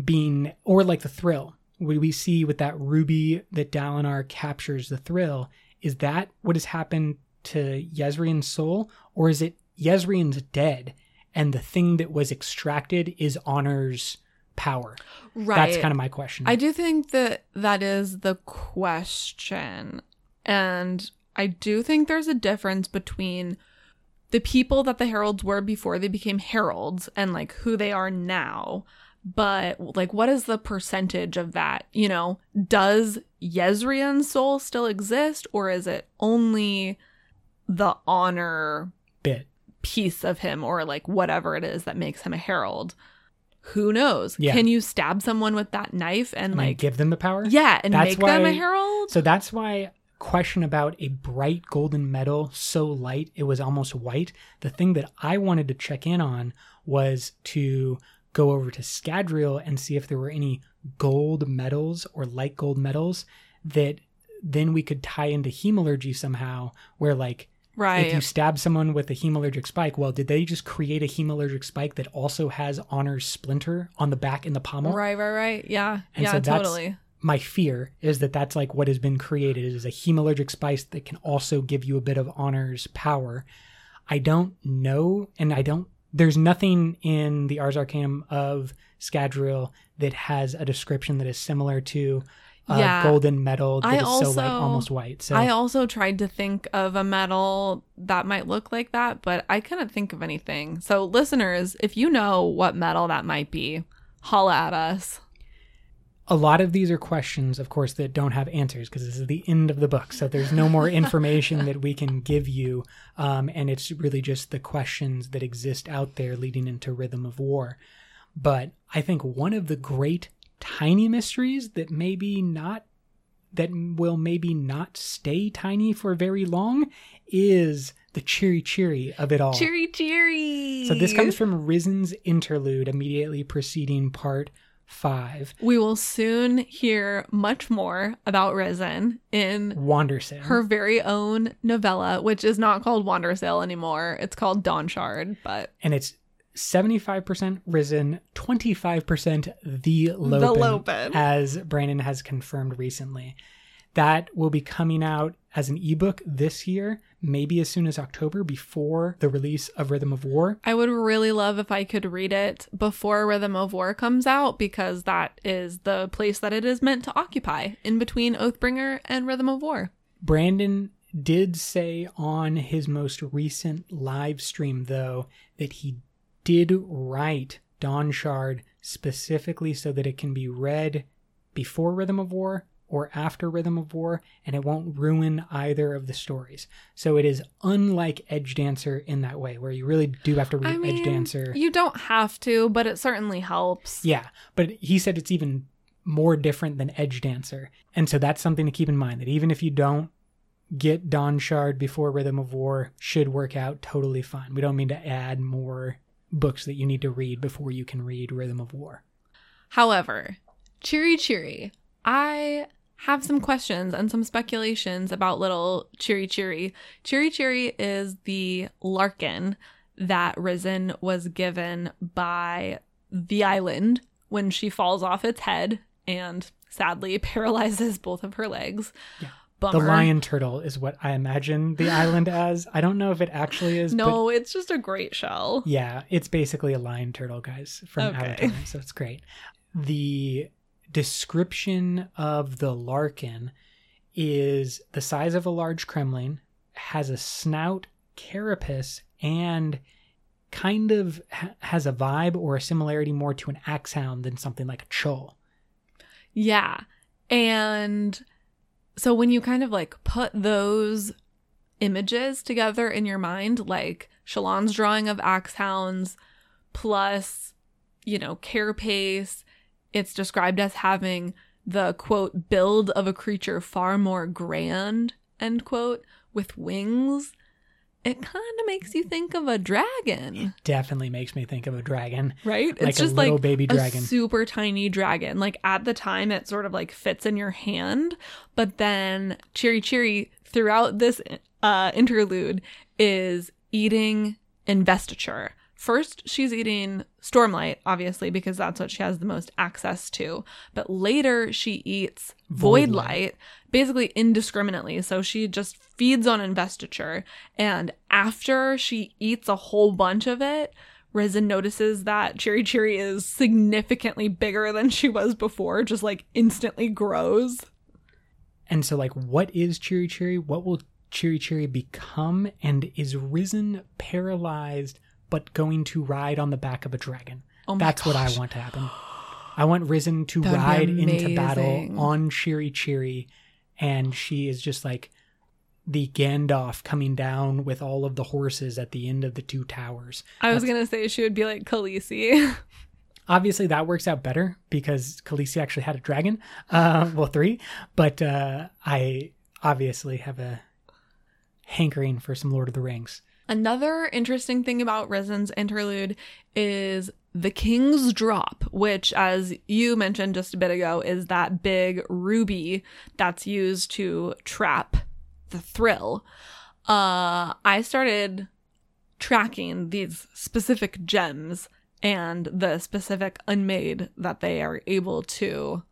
being, or like the thrill? What we see with that ruby that Dalinar captures the thrill? Is that what has happened to Yezrian's soul, or is it Yezrian's dead and the thing that was extracted is Honor's power? Right. That's kind of my question. I do think that that is the question. And I do think there's a difference between the people that the heralds were before they became heralds and like who they are now. But like what is the percentage of that? You know, does Yezrian's soul still exist or is it only the honor Bit. piece of him or like whatever it is that makes him a herald. Who knows? Yeah. Can you stab someone with that knife and And like give them the power. yeah, and That's make them a herald? So that's why question about a bright golden metal so light it was almost white. The thing that I wanted to check in on was to go over to Scadrial and see if there were any gold metals or light gold metals that then we could tie into hemalurgy somehow where like right. if you stab someone with a hemalurgic spike, well, did they just create a hemalurgic spike that also has Honor's splinter on the back in the pommel? Right, right, right. Yeah. And yeah, so that's- totally. my fear is that that's like what has been created is a hemalurgic spike that can also give you a bit of honor's power i don't know and i don't there's nothing in the ars arcanum of scadrial that has a description that is similar to uh, Yeah. golden metal that I is so like also- almost white so I also tried to think of a metal that might look like that, but I couldn't think of anything. So, listeners, if you know what metal that might be, holla at us. A lot of these are questions of course that don't have answers because this is the end of the book. So there's no more information that we can give you um, and it's really just the questions that exist out there leading into rhythm of war. But i think one of the great tiny mysteries that maybe not that will maybe not stay tiny for very long is the cheery cheery of it all. Cheery, cheery. so this comes from Rysn's interlude immediately preceding part five We will soon hear much more about Rysn in wandersail her very own novella, which is not called Wandersail anymore. It's called Dawn Shard, but and it's 75% Rysn 25% the Lopen, Lopen. as brandon has confirmed recently that will be coming out as an ebook this year maybe as soon as october before the release of rhythm of war I would really love if I could read it before Rhythm of War comes out because that is the place that it is meant to occupy in between Oathbringer and Rhythm of War. brandon did say on his most recent live stream though that he did write dawn shard specifically so that it can be read before rhythm of war or after rhythm of war and it won't ruin either of the stories. So it is unlike edge dancer in that way where you really do have to read I mean, edge dancer. you don't have to, but it certainly helps. yeah but he said it's even more different than edge dancer. And so that's something to keep in mind that even if you don't get Dawn shard before rhythm of war should work out totally fine. We don't mean to add more books that you need to read before you can read rhythm of war. However, Cheery Cheery, I have some questions and some speculations about little Cheery Cheery. Cheery Cheery is the Larkin that Rysn was given by the island when she falls off its head and sadly paralyzes both of her legs. Yeah. Bummer. the lion turtle is what i imagine the island as i don't know if it actually is but No, it's just a great shell. Yeah, it's basically a lion turtle, guys, from Okay. Avatar, so it's great. The description of the Larkin is the size of a large cremling, has a snout, carapace, and kind of ha- has a vibe or a similarity more to an axhound than something like a chull. Yeah. And so when you kind of like put those images together in your mind, like Shallan's drawing of axhounds plus, you know, carapace, it's described as having the quote build of a creature far more grand, end quote, with wings. It kind of makes you think of a dragon, Definitely makes me think of a dragon, right? like it's a just little like baby a dragon. super tiny dragon. Like at the time, it sort of like fits in your hand, but then Cheery Cheery throughout this uh, interlude is eating investiture. First, she's eating Stormlight, obviously, because that's what she has the most access to. But later, she eats Void Light. Basically indiscriminately. So she just feeds on investiture. And after she eats a whole bunch of it, Rysn notices that Cheery Cheery is significantly bigger than she was before, just like instantly grows. And so, like, what is Cheery Cheery? What will Cheery Cheery become? And is Rysn paralyzed but going to ride on the back of a dragon? Oh That's what I want to happen. I want Rysn to That'd ride into battle on Cheery Cheery, and she is just like the Gandalf coming down with all of the horses at the end of the two towers. I was gonna say she would be like Khaleesi. Obviously, that works out better because Khaleesi actually had a dragon. Uh, well, three, but uh, I obviously have a hankering for some Lord of the Rings. Another interesting thing about Rysn's interlude is the King's Drop, which, as you mentioned just a bit ago, is that big ruby that's used to trap the thrill. Uh, I started tracking these specific gems and the specific unmade that they are able to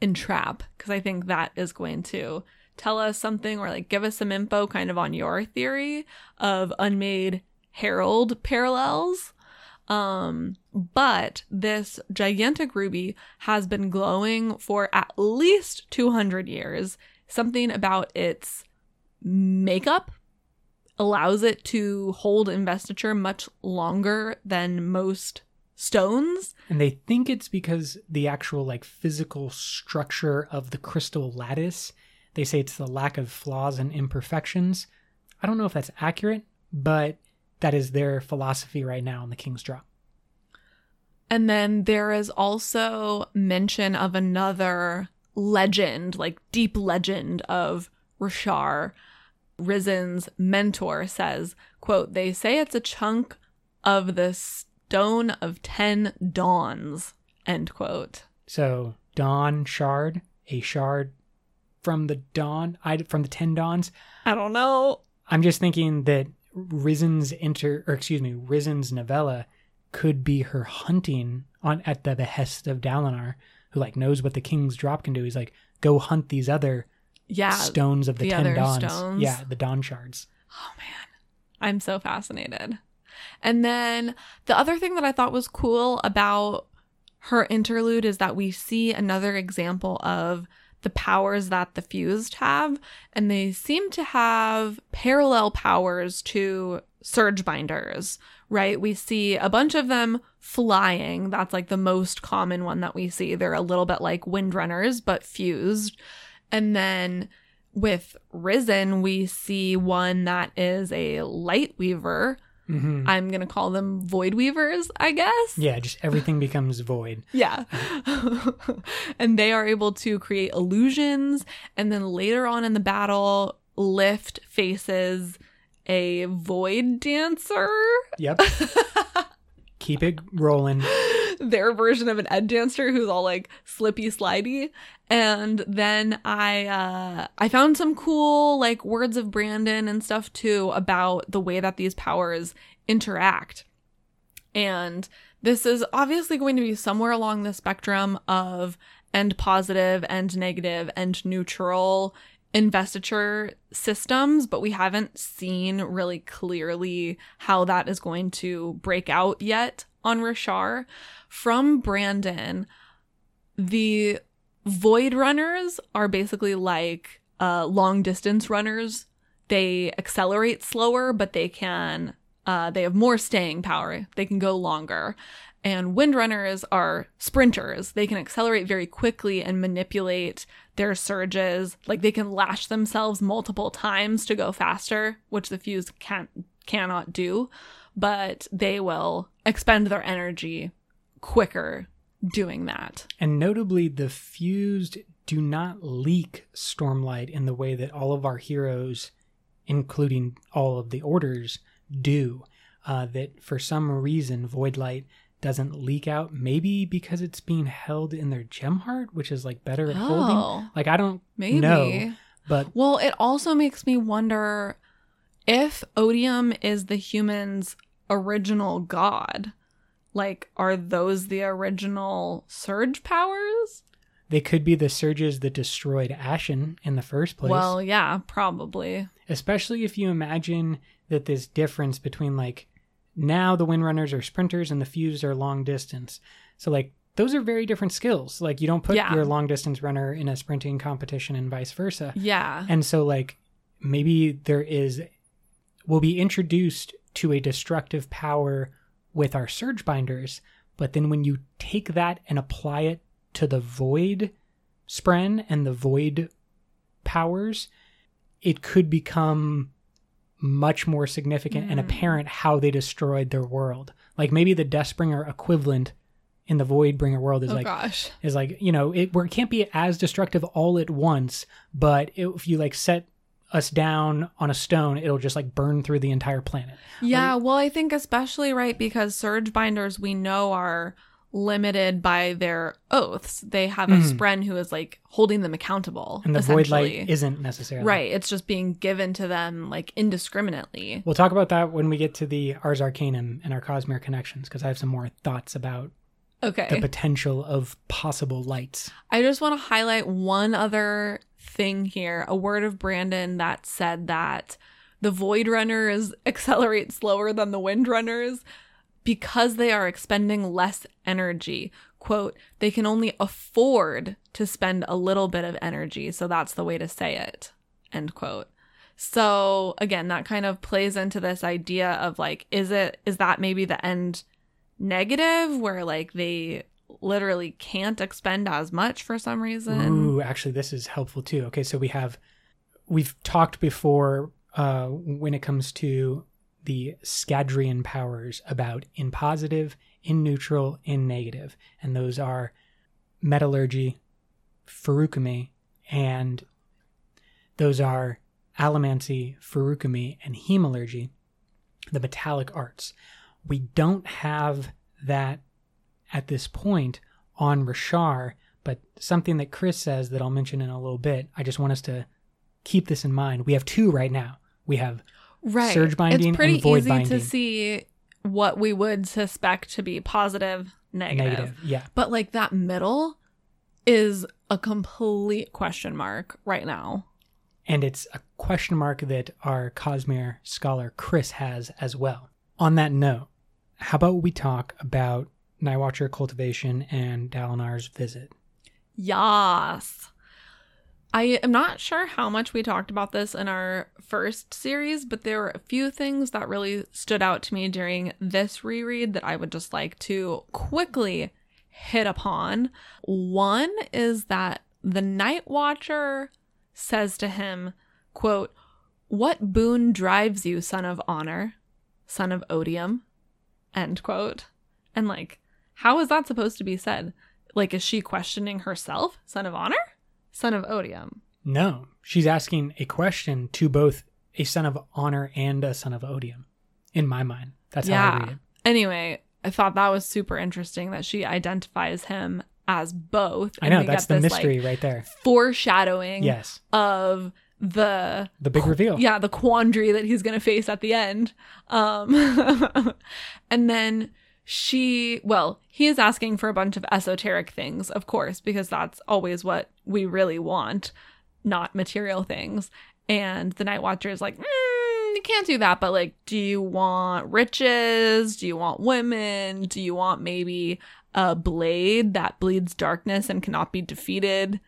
entrap because I think that is going to tell us something or like give us some info kind of on your theory of unmade herald parallels. Um, but this gigantic ruby has been glowing for at least 200 years. Something about its makeup allows it to hold investiture much longer than most stones. And they think it's because the actual like physical structure of the crystal lattice they say it's the lack of flaws and imperfections. I don't know if that's accurate, but that is their philosophy right now in the King's Drop. And then there is also mention of another legend, like deep legend of Roshar. Rysn's mentor says, quote, they say it's a chunk of the stone of ten dawns, end quote. So dawn shard, a shard from the dawn, I from the ten dawns. I don't know. I'm just thinking that Rysn's inter, or excuse me, Rysn's novella could be her hunting on at the behest of Dalinar, who like knows what the king's drop can do. He's like, go hunt these other yeah stones of the, the ten dawns. Stones. Yeah, the dawn shards. Oh man, I'm so fascinated. And then the other thing that I thought was cool about her interlude is that we see another example of the powers that the fused have, and they seem to have parallel powers to surge binders, right? We see a bunch of them flying. That's like the most common one that we see. They're a little bit like windrunners, but fused. And then with Rysn, we see one that is a light weaver Mm-hmm. I'm going to call them void weavers, I guess. Yeah, just everything becomes void. Yeah. and they are able to create illusions. And then later on in the battle, Lift faces a void dancer. Yep. Keep it rolling. Their version of an Edgedancer who's all like slippy slidey. And then I uh I found some cool like words of Brandon and stuff too about the way that these powers interact. And this is obviously going to be somewhere along the spectrum of end positive, end negative, and neutral investiture systems, but we haven't seen really clearly how that is going to break out yet on Roshar. From Brandon, the void runners are basically like uh, long distance runners. They accelerate slower, but they can uh, they have more staying power. They can go longer. And windrunners are sprinters. They can accelerate very quickly and manipulate their surges. Like they can lash themselves multiple times to go faster, which the Fused can't cannot do, but they will expend their energy quicker doing that. And notably the fused do not leak stormlight in the way that all of our heroes including all of the orders do. Uh, that for some reason void light doesn't leak out. Maybe because it's being held in their gem heart, which is like better at oh, holding. Like I don't maybe. know, but well, it also makes me wonder if odium is the human's original god. Like, are those the original surge powers? They could be the surges that destroyed Ashyn in the first place. Well, yeah, probably. Especially if you imagine that this difference between like now the windrunners are sprinters and the fused are long distance. So like those are very different skills. Like you don't put yeah. your long distance runner in a sprinting competition and vice versa. Yeah. And so like maybe there is we'll be introduced to a destructive power with our surge binders, but then when you take that and apply it to the void spren and the void powers, it could become much more significant and Mm. apparent how they destroyed their world. Like maybe the Deathbringer equivalent in the Voidbringer world is oh like gosh. is like you know it where it can't be as destructive all at once, but if you like set us down on a stone, it'll just like burn through the entire planet. Yeah, well, I think especially right because surge binders we know are limited by their oaths. They have a hmm. spren who is like holding them accountable. And the void light isn't necessarily right. It's just being given to them like indiscriminately. We'll talk about that when we get to the Ars Arcanum and our Cosmere connections, because I have some more thoughts about okay. the potential of possible lights. I just want to highlight one other thing here. A word of Brandon that said that the void runners accelerate slower than the wind runners because they are expending less energy. Quote, they can only afford to spend a little bit of energy, so that's the way to say it. End quote. So again, that kind of plays into this idea of like, is it is that maybe the end negative where like they literally can't expend as much for some reason? Ooh, actually, this is helpful too. Okay, so we have we've talked before uh, when it comes to the Scadrian powers about in positive, in neutral, in negative, and those are metallurgy, feruchemy, and those are allomancy, feruchemy, and hemalurgy, the metallic arts. We don't have that at this point on Roshar, but something that Chris says that I'll mention in a little bit. I just want us to keep this in mind. We have two right now. We have right. surge binding It's pretty and void easy binding. to see what we would suspect to be positive, negative. negative. Yeah. But like that middle is a complete question mark right now. And it's a question mark that our Cosmere scholar Chris has as well. On that note, how about we talk about Nightwatcher cultivation and Dalinar's visit? Yas. I am not sure how much we talked about this in our first series, but there were a few things that really stood out to me during this reread that I would just like to quickly hit upon. One is that the Night Watcher says to him, quote, What boon drives you, son of honor, son of odium? End quote. And like, how is that supposed to be said? Like, is she questioning herself, son of honor? Son of odium. No, she's asking a question to both a son of honor and a son of odium. In my mind, that's how I read it. Anyway, I thought that was super interesting that she identifies him as both. I know that's the this, mystery like, right there. foreshadowing Yes, of the the big reveal. yeah the quandary that he's going to face at the end um and then she well he is asking for a bunch of esoteric things of course because that's always what we really want not material things. And the night watcher is like mm, you can't do that but like do you want riches? Do you want women? Do you want maybe a blade that bleeds darkness and cannot be defeated?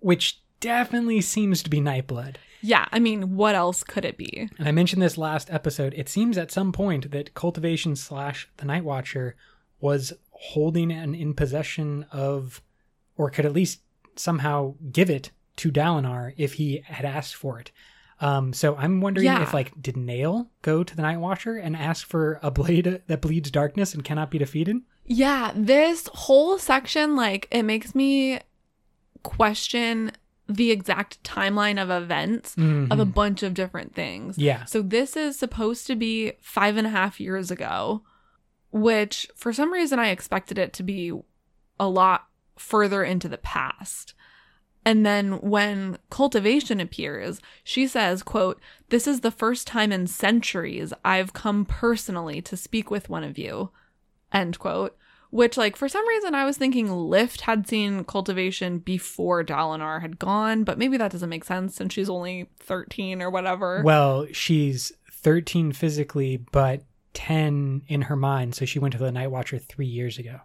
Which definitely seems to be Nightblood. yeah i mean what else could it be? And I mentioned this last episode. It seems at some point that cultivation slash the Night Watcher was holding and in possession of, or could at least somehow give it to Dalinar if he had asked for it. Um, so I'm wondering Yeah. if like did Nale go to the Night Watcher and ask for a blade that bleeds darkness and cannot be defeated? Yeah, this whole section, like, it makes me question the exact timeline of events of a Mhm. bunch of different things. Yeah. So this is supposed to be five and a half years ago, which for some reason I expected it to be a lot further into the past. And then when cultivation appears, she says, quote, This is the first time in centuries I've come personally to speak with one of you. End quote. Which, like, for some reason I was thinking Lift had seen cultivation before Dalinar had gone, but maybe that doesn't make sense since she's only 13 or whatever. Well, she's 13 physically, but 10 in her mind. So she went to the Night Watcher three years ago.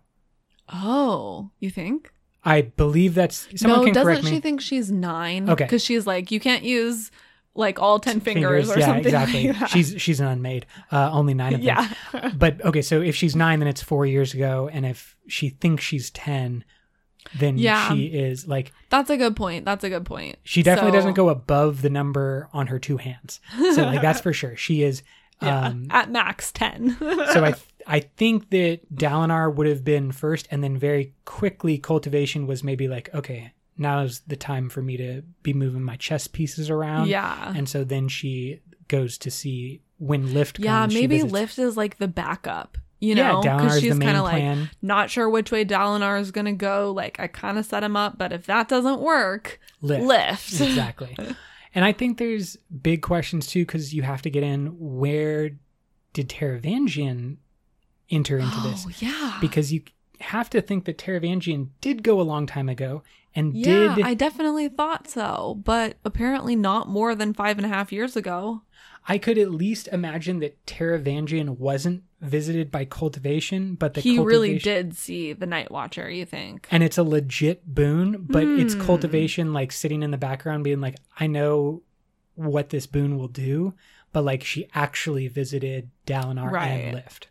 Oh, you think? I believe that's someone no, can doesn't correct me. she think she's nine? Okay. Because she's like, you can't use like all 10 fingers, or yeah, something. exactly. Like that. She's she's an unmade. Uh, only nine of them. yeah. But okay, so if she's nine, then it's four years ago, and if she thinks she's ten, then Yeah. she is like That's a good point. That's a good point. she definitely So- doesn't go above the number on her two hands. So like that's for sure. She is Yeah, um at max 10. so I I think that Dalinar would have been first, and then very quickly cultivation was maybe like, okay, now's the time for me to be moving my chess pieces around. yeah. and so then she goes to see when Lift. Yeah, comes, maybe Lift is like the backup, you Yeah, know? Dalinar's she's kind of like plan. not sure which way Dalinar is going to go. Like, I kind of set him up, but if that doesn't work, Lift. Lift. exactly. And I think there's big questions too because you have to get in where did Taravangian enter into oh, this? Oh, yeah. Because you have to think that Taravangian did go a long time ago and yeah, did I definitely thought so, but apparently not more than five and a half years ago. I could at least imagine that Taravangian wasn't visited by cultivation, but the he really did see the Night Watcher, you think? and it's a legit boon, but it's Hmm. cultivation like sitting in the background being like, I know what this boon will do, but like she actually visited Dalinar Right. and Lift.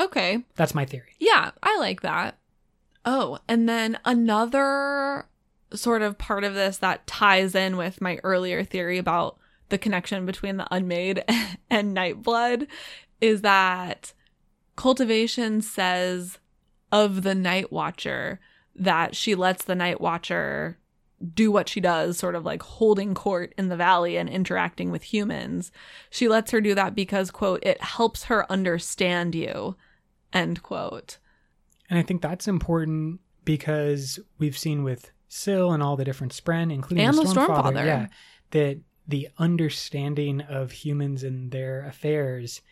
Okay. That's my theory. Yeah, I like that. Oh, and then another sort of part of this that ties in with my earlier theory about the connection between the unmade and Nightblood is that cultivation says of the Night Watcher that she lets the Night Watcher do what she does, sort of like holding court in the valley and interacting with humans. She lets her do that because, quote, it helps her understand you, end quote. And I think that's important because we've seen with Syl and all the different Spren, including And the the Stormfather, Stormfather. yeah, that the understanding of humans and their affairs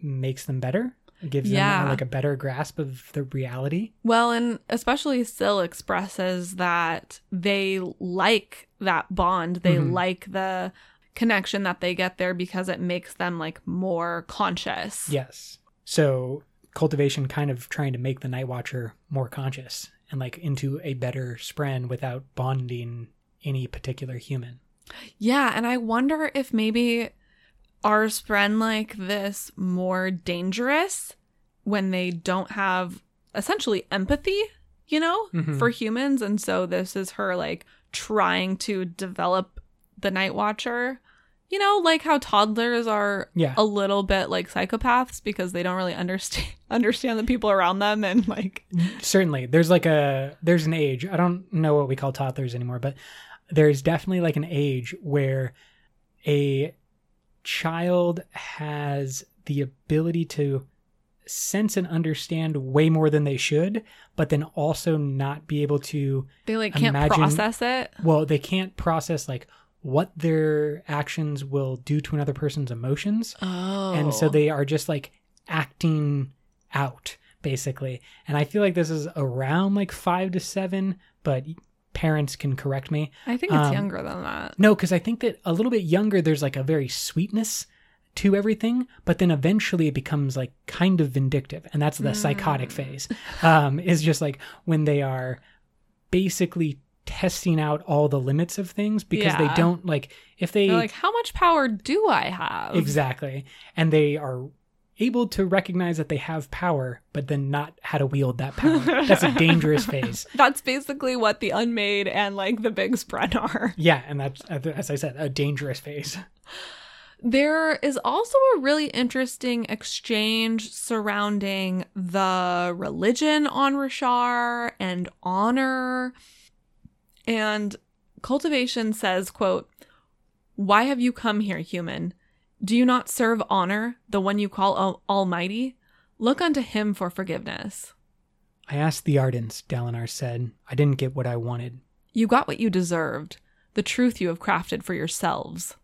makes them better. It gives Yeah. them like a better grasp of the reality. Well, and especially Syl expresses that they like that bond. They Mhm. like the connection that they get there because it makes them like more conscious. Yes. So cultivation kind of trying to make the Night Watcher more conscious and like into a better Spren without bonding any particular human. Yeah, and I wonder if maybe are Spren like this more dangerous when they don't have essentially empathy, you know, Mhm. for humans. And so this is her like trying to develop the Night Watcher. You know, like how toddlers are Yeah. a little bit like psychopaths because they don't really understand understand the people around them and like certainly there's like a there's an age i don't know what we call toddlers anymore but there's definitely like an age where a child has the ability to sense and understand way more than they should but then also not be able to they like can't Imagine- process it. well they can't process like what their actions will do to another person's emotions Oh. and so oh. they are just like acting out basically and i feel like this is around like five to seven but parents can correct me I think it's um, younger than that. no because i think that a little bit younger there's like a very sweetness to everything but then eventually it becomes like kind of vindictive and that's the psychotic Mm. phase um is just like when they are basically testing out all the limits of things because they don't like if they They're like, how much power do I have? Exactly. And they are able to recognize that they have power, but then not how to wield that power. That's a dangerous phase. That's basically what the unmade and like the big spren are. Yeah, and that's as I said, a dangerous phase. There is also a really interesting exchange surrounding the religion on Roshar and honor. And cultivation says, quote, Why have you come here, human? Do you not serve honor, the one you call al- Almighty? Look unto him for forgiveness. I asked the Ardents, Dalinar said. I didn't get what I wanted. You got what you deserved, the truth you have crafted for yourselves.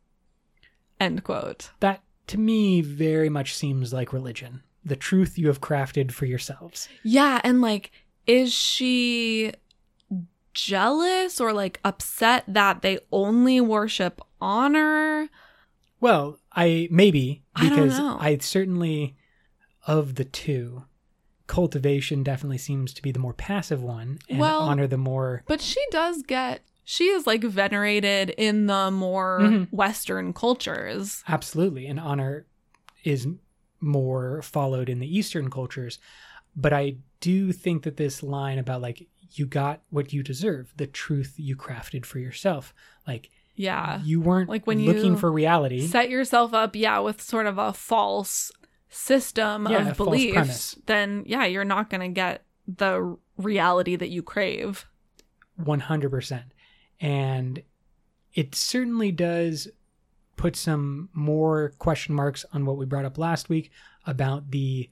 End quote. That to me very much seems like religion. The truth you have crafted for yourselves. Yeah, and like, is she jealous or like upset that they only worship honor? Well, I maybe I because know. I certainly of the two, cultivation definitely seems to be the more passive one, and Well- honor the more But she does get, she is like venerated in the more Mhm. Western cultures. Absolutely. And honor is more followed in the Eastern cultures. But I do think that this line about like you got what you deserve, the truth you crafted for yourself. Like Yeah. you weren't Like when looking you for reality. Set yourself up, yeah, with sort of a false system Yeah, of beliefs, then yeah, you're not going to get the reality that you crave. 100%. And it certainly does put some more question marks on what we brought up last week about the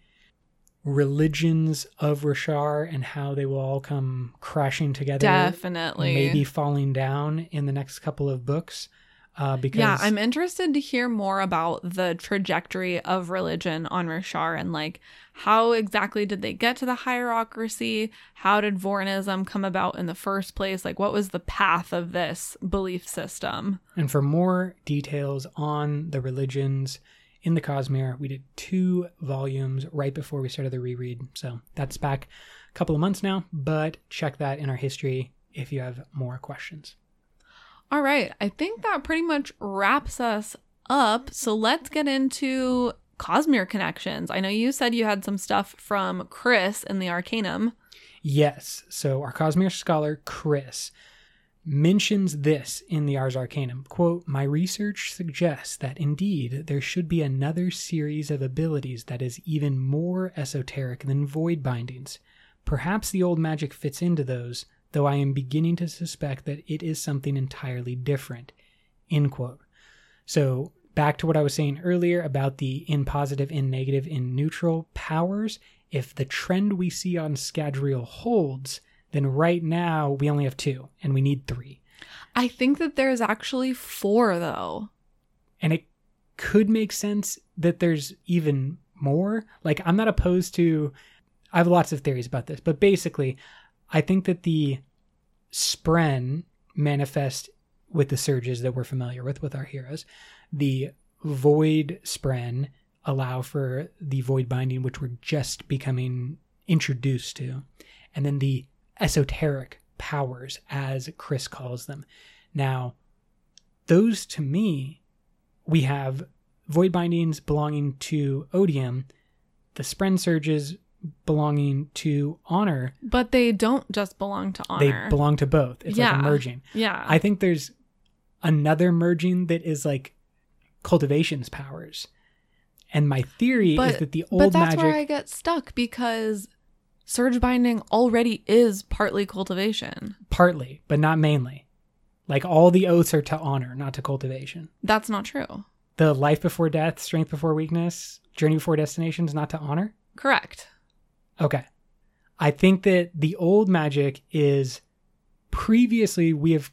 religions of Roshar and how they will all come crashing together. Definitely. Maybe falling down in the next couple of books. Uh, because Yeah, I'm interested to hear more about the trajectory of religion on Roshar and like how exactly did they get to the hierarchy? How did Vorinism come about in the first place? Like, what was the path of this belief system? And for more details on the religions in the Cosmere, we did two volumes right before we started the reread. So that's back a couple of months now, but check that in our history if you have more questions. All right, I think that pretty much wraps us up. So let's get into Cosmere connections. I know you said you had some stuff from Chris in the Arcanum. Yes, so our Cosmere scholar, Chris, mentions this in the Ars Arcanum. Quote, My research suggests that indeed there should be another series of abilities that is even more esoteric than void bindings. Perhaps the old magic fits into those, though I am beginning to suspect that it is something entirely different. End quote. So back to what I was saying earlier about the in positive, in negative, in neutral powers. If the trend we see on Scadrial holds, then right now we only have two and we need three. I think that there's actually four, though. And it could make sense that there's even more. Like, I'm not opposed to, I have lots of theories about this, but basically, I think that the Spren manifest with the surges that we're familiar with with our heroes. The Void Spren allow for the Void Binding, which we're just becoming introduced to. And then the esoteric powers, as Chris calls them. Now, those to me, we have Void Bindings belonging to Odium, the Spren Surges belonging to Honor. But they don't just belong to honor. They belong to both. It's like a merging. yeah. I think there's another merging that is like cultivation's powers. And my theory is that the old but that's magic where I get stuck because surge binding already is partly cultivation. partly, but not mainly. Like all the oaths are to honor, not to cultivation. That's not true. The life before death, strength before weakness, journey before destination is not to honor. Correct. Okay. I think that the old magic is previously we have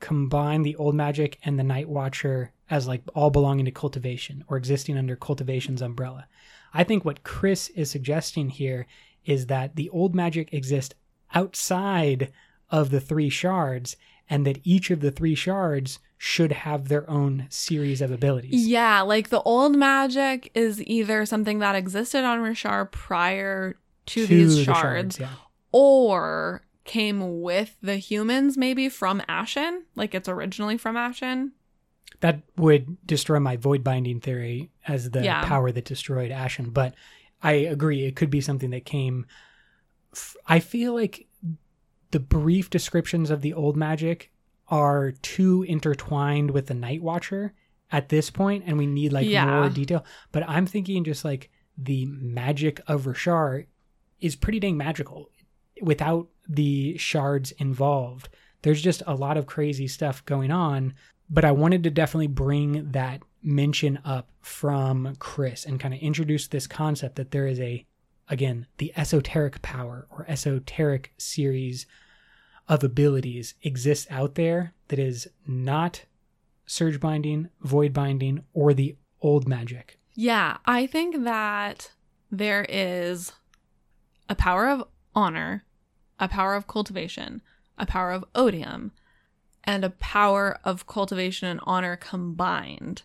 combined the old magic and the night watcher as like all belonging to cultivation or existing under cultivation's umbrella. I think what Chris is suggesting here is that the old magic exists outside of the three shards and that each of the three shards should have their own series of abilities. Yeah, like the old magic is either something that existed on Roshar prior to, these the shards, yeah. or came with the humans maybe from Ashyn, like it's originally from Ashyn. that would destroy my void binding theory as the Yeah. power that destroyed Ashyn. But I agree, it could be something that came. f- I feel like the brief descriptions of the old magic are too intertwined with the Night Watcher at this point, and we need like Yeah. more detail. But I'm thinking just like the magic of Roshar is pretty dang magical without the shards involved. There's just a lot of crazy stuff going on but I wanted to definitely bring that mention up from Chris and kind of introduce this concept that there is a, again, the esoteric power or esoteric series of abilities exists out there that is not surge binding, void binding, or the old magic. Yeah, I think that there is a power of honor, a power of cultivation, a power of odium, and a power of cultivation and honor combined.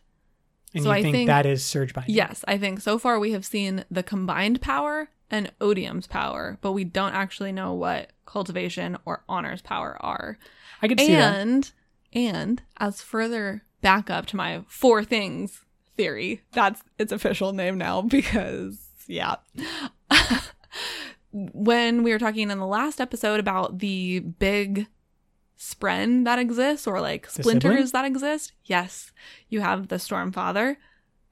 And So you I think, think- that is surge binding? Yes, I think so far we have seen the combined power and odium's power, but we don't actually know what cultivation or honor's power are. I could see that. and and as further backup to my four things theory, that's its official name now because yeah. when we were talking in the last episode about the big spren that exists or like The splinters sibling? that exist, yes, you have the Stormfather,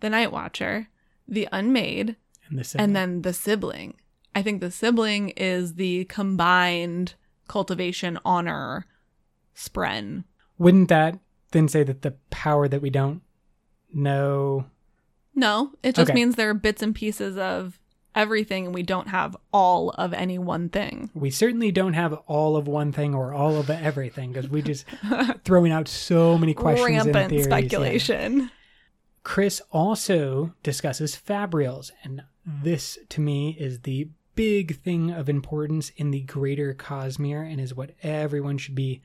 the Night Watcher, the Unmade, And the and then the sibling. I think the sibling is the combined cultivation honor spren. wouldn't that then say that the power that we don't know No, it just Okay. means there are bits and pieces of everything and we don't have all of any one thing. we certainly don't have all of one thing or all of everything because we just throwing out so many questions and Rampant theories. yeah. speculation. Chris also discusses fabrials, and this to me is the big thing of importance in the greater Cosmere and is what everyone should be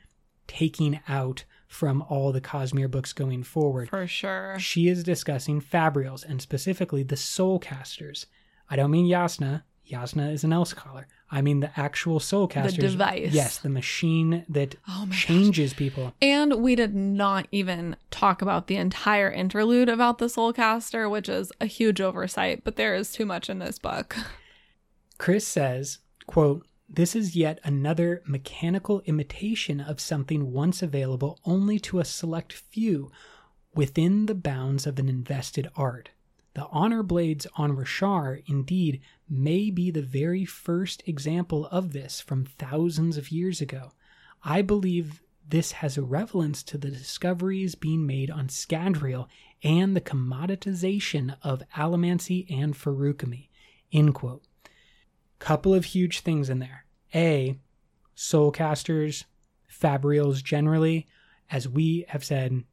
taking out from all the Cosmere books going forward. For sure. She is discussing fabrials and specifically the soul casters. I don't mean Jasnah. Jasnah is an Elsecaller. I mean the actual soul casters. device. Yes, the machine that Oh my gosh. changes people. And we did not even talk about the entire interlude about the Soulcaster, which is a huge oversight, but there is too much in this book. Chris says, quote, this is yet another mechanical imitation of something once available only to a select few within the bounds of an invested art. The honor blades on Roshar, indeed, may be the very first example of this from thousands of years ago. I believe this has a relevance to the discoveries being made on Scadrial and the commoditization of Allomancy and Feruchemy. End quote couple of huge things in there. A, soulcasters, fabrials generally, as we have said,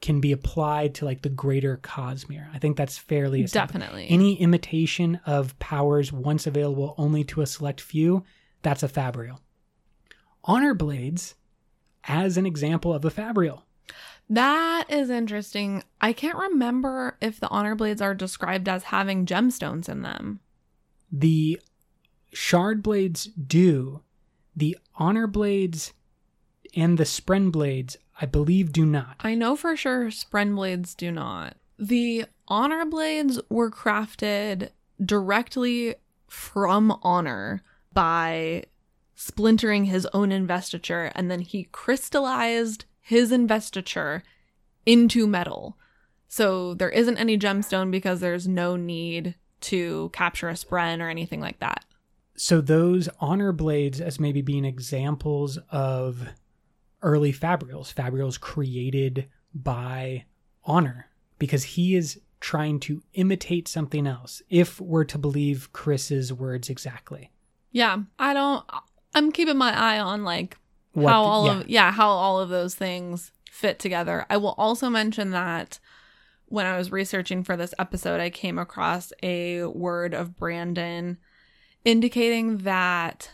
can be applied to like the greater Cosmere. I think that's fairly established. Definitely. Any imitation of powers once available only to a select few, that's a fabrial. Honor blades, as an example of a fabrial. that is interesting. I can't remember if the honor blades are described as having gemstones in them. The shard blades do. The honor blades and the spren blades, I believe, do not. I know for sure Spren blades do not. The honor blades were crafted directly from honor by splintering his own investiture, and then he crystallized his investiture into metal. So there isn't any gemstone because there's no need to capture a spren or anything like that. So those honor blades as maybe being examples of early fabrials, fabrials created by honor, because he is trying to imitate something else, if we're to believe Chris's words exactly. Yeah, I don't. I'm keeping my eye on like how all yeah. of yeah how all of those things fit together. I will also mention that when I was researching for this episode, I came across a word of Brandon indicating that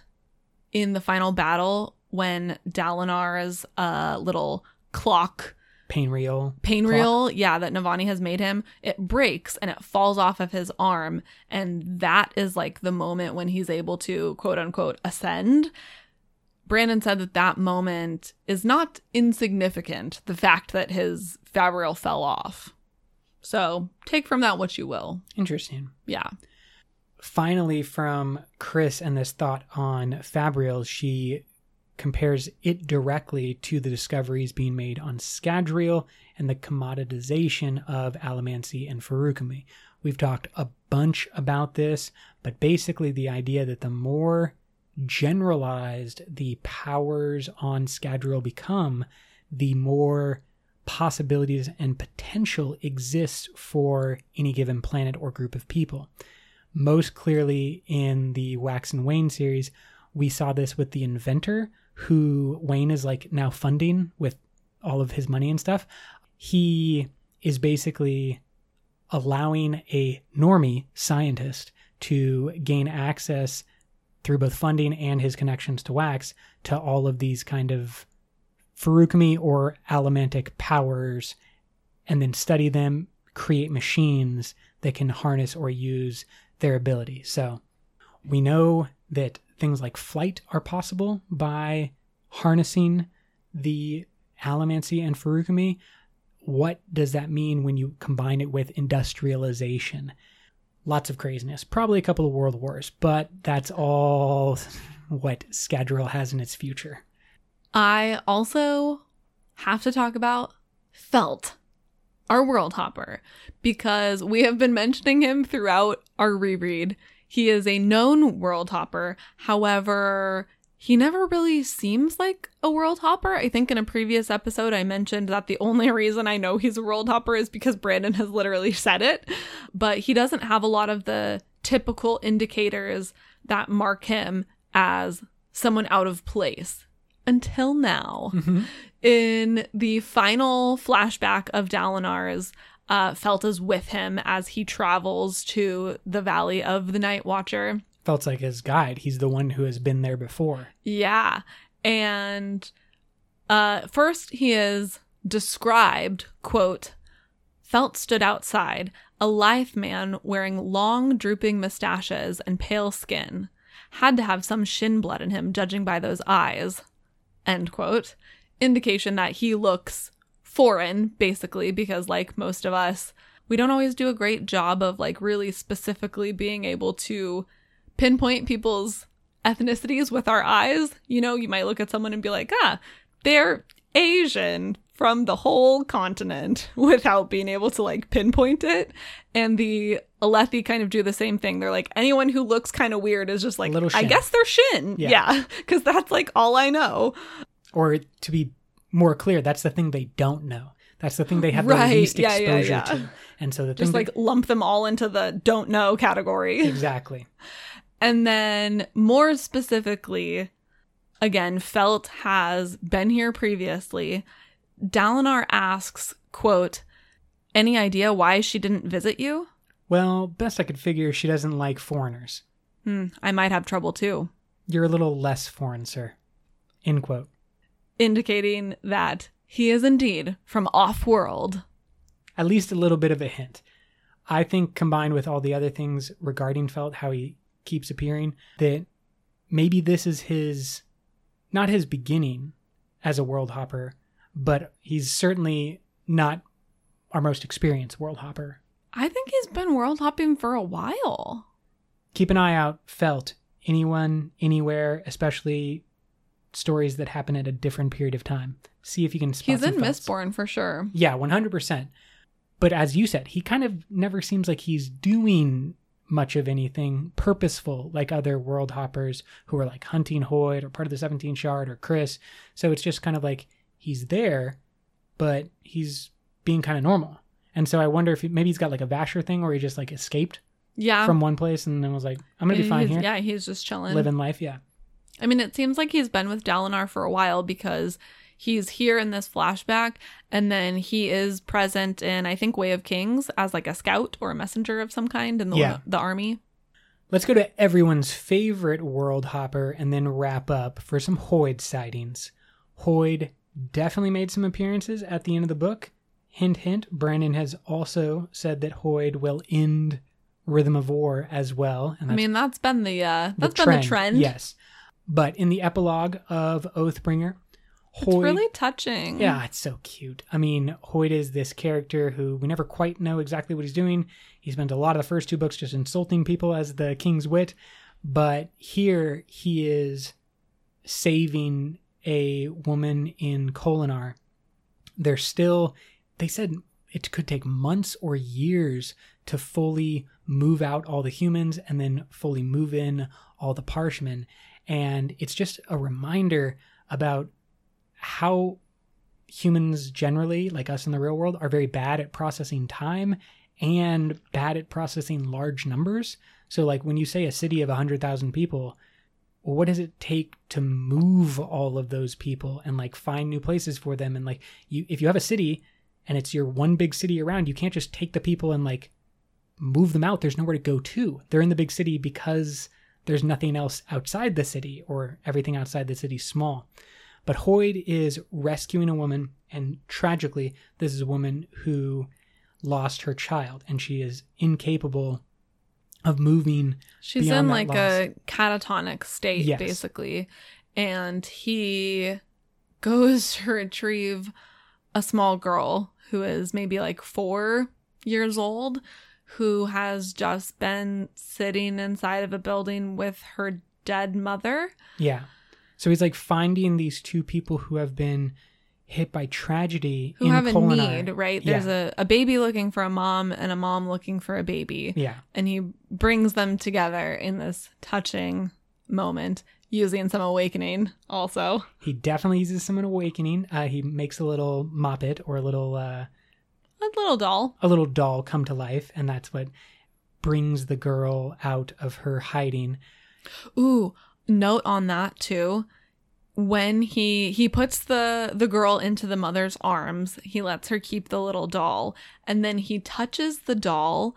in the final battle, when Dalinar's uh, little clock pain reel pain Clock. reel, yeah, that Navani has made him, it breaks and it falls off of his arm. And that is like the moment when he's able to quote unquote ascend. Brandon said that that moment is not insignificant, the fact that his Fabrial fell off. So take from that what you will. Interesting. Yeah. finally from Chris and this thought on Fabrial, she compares it directly to the discoveries being made on Scadrial and the commoditization of Allomancy and Feruchemy. We've talked a bunch about this, but basically the idea that the more generalized the powers on Scadrial become, the more possibilities and potential exists for any given planet or group of people most clearly in the Wax and Wayne series, we saw this with the inventor, who Wayne is like now funding with all of his money and stuff. He is basically allowing a normie scientist to gain access through both funding and his connections to Wax to all of these kind of Feruchemy or Allomantic powers and then study them, create machines that can harness or use their ability. So we know that things like flight are possible by harnessing the Allomancy and Feruchemy. What does that mean when you combine it with industrialization? lots of craziness, probably a couple of world wars, but that's all what Scadrial has in its future. I also have to talk about Felt, our world hopper, because we have been mentioning him throughout our reread. He is a known world hopper. However, he never really seems like a world hopper. I think in a previous episode, I mentioned that the only reason I know he's a world hopper is because Brandon has literally said it. But he doesn't have a lot of the typical indicators that mark him as someone out of place until now. Mm-hmm. In the final flashback of Dalinar's, uh, Felt is with him as he travels to the Valley of the Night Watcher. Felt's like his guide. He's the one who has been there before. Yeah. And uh, first he is described, quote, Felt stood outside, a lithe man wearing long, drooping mustaches and pale skin. Had to have some shin blood in him, judging by those eyes. End quote. Indication that he looks foreign, basically, because like most of us, we don't always do a great job of like really specifically being able to pinpoint people's ethnicities with our eyes. You know, you might look at someone and be like, ah, they're Asian from the whole continent without being able to like pinpoint it. And the Alethi kind of do the same thing. They're like, anyone who looks kind of weird is just like, I guess they're shin. Yeah. Yeah. Because that's like all I know. Or to be more clear, that's the thing they don't know. That's the thing they have Right, the least yeah, yeah, exposure yeah. to. And so the Just like lump them all into the don't know category. exactly. And then more specifically, again, Felt has been here previously. Dalinar asks, quote, any idea why she didn't visit you? Well, best I could figure, she doesn't like foreigners. Hmm, I might have trouble too. You're a little less foreign, sir. End quote. Indicating that he is indeed from off world. At least a little bit of a hint. I think combined with all the other things regarding Felt, how he keeps appearing, that maybe this is his, not his beginning as a world hopper, but he's certainly not our most experienced world hopper. I think he's been world hopping for a while. Keep an eye out, Felt. Anyone, anywhere, especially stories that happen at a different period of time. See if you can spot He's in Felts. Mistborn for sure. Yeah, 100%. But as you said, he kind of never seems like he's doing much of anything purposeful like other world hoppers who are like hunting Hoid or part of the 17 Shard or Chris. So it's just kind of like he's there, but he's being kind of normal. And so I wonder if he, maybe he's got like a Vasher thing where he just like escaped Yeah. from one place and then was like, I'm going to be fine He's- here. Yeah, he's just chilling. Living life. Yeah. I mean, it seems like he's been with Dalinar for a while because he's here in this flashback, and then he is present in, I think, Way of Kings as like a scout or a messenger of some kind in the Yeah. the army. Let's go to everyone's favorite world hopper and then wrap up for some Hoid sightings. Hoid definitely made some appearances at the end of the book. Hint, hint, Brandon has also said that Hoid will end Rhythm of War as well. And I mean, that's been the uh, the that's been the trend. Yes. But in the epilogue of Oathbringer, it's really touching. Yeah, it's so cute. I mean, Hoid is this character who we never quite know exactly what he's doing. He spent a lot of the first two books just insulting people as the king's wit, but here he is saving a woman in Kholinar. They're still, they said it could take months or years to fully move out all the humans and then fully move in all the parshmen. And it's just a reminder about how humans generally, like us in the real world, are very bad at processing time and bad at processing large numbers. So, like when you say a city of 100,000 people, what does it take to move all of those people and like find new places for them? And like, you, if you have a city and it's your one big city around, you can't just take the people and like move them out. There's nowhere to go to. They're in the big city because there's nothing else outside the city or everything outside the city is small. But Hoid is rescuing a woman, and tragically, this is a woman who lost her child, and she is incapable of moving. She's in like loss. a catatonic state, Yes. basically. And he goes to retrieve a small girl who is maybe like four years old, who has just been sitting inside of a building with her dead mother. Yeah. So he's like finding these two people who have been hit by tragedy Who in have a need, right? There's a, a baby looking for a mom and a mom looking for a baby. Yeah. And he brings them together in this touching moment using some awakening also. He definitely uses some awakening. Uh, he makes a little moppet or a little uh, A little doll. a little doll come to life, and that's what brings the girl out of her hiding. Ooh, note on that too. When he he puts the the girl into the mother's arms, he lets her keep the little doll, and then he touches the doll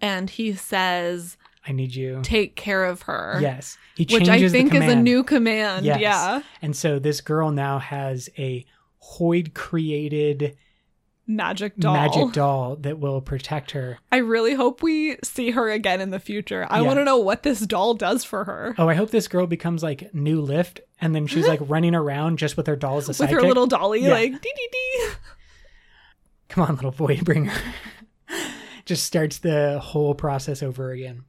and he says, I need you. "Take care of her." Yes, he Which changes I the think is a new command. Yes. Yeah. And so this girl now has a Hoid created Magic doll. magic doll that will protect her. I really hope we see her again in the future. I Yeah. want to know what this doll does for her. Oh, I hope this girl becomes like new lift, and then she's like running around just with her doll as a With her little dolly, Yeah. like dee dee dee. Come on, little boy, bring her. just starts the whole process over again.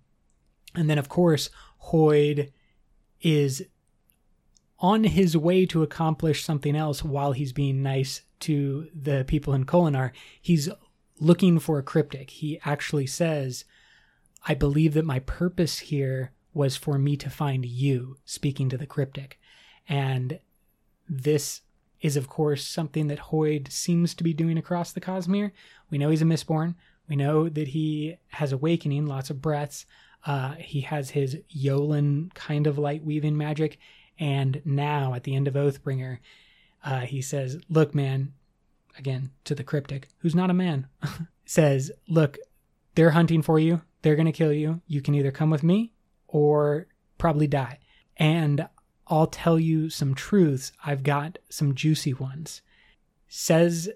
And then, of course, Hoid is on his way to accomplish something else while he's being nice to the people in Kholinar. He's looking for a cryptic. He actually says, I believe that my purpose here was for me to find you, speaking to the cryptic. And this is, of course, something that Hoid seems to be doing across the Cosmere. We know he's a Mistborn. We know that he has awakening, lots of breaths. Uh, he has his Yolen kind of light weaving magic. And now, at the end of Oathbringer, uh, he says, Look, man, again to the cryptic, who's not a man, says, Look, they're hunting for you. They're going to kill you. You can either come with me or probably die. And I'll tell you some truths. I've got some juicy ones. Says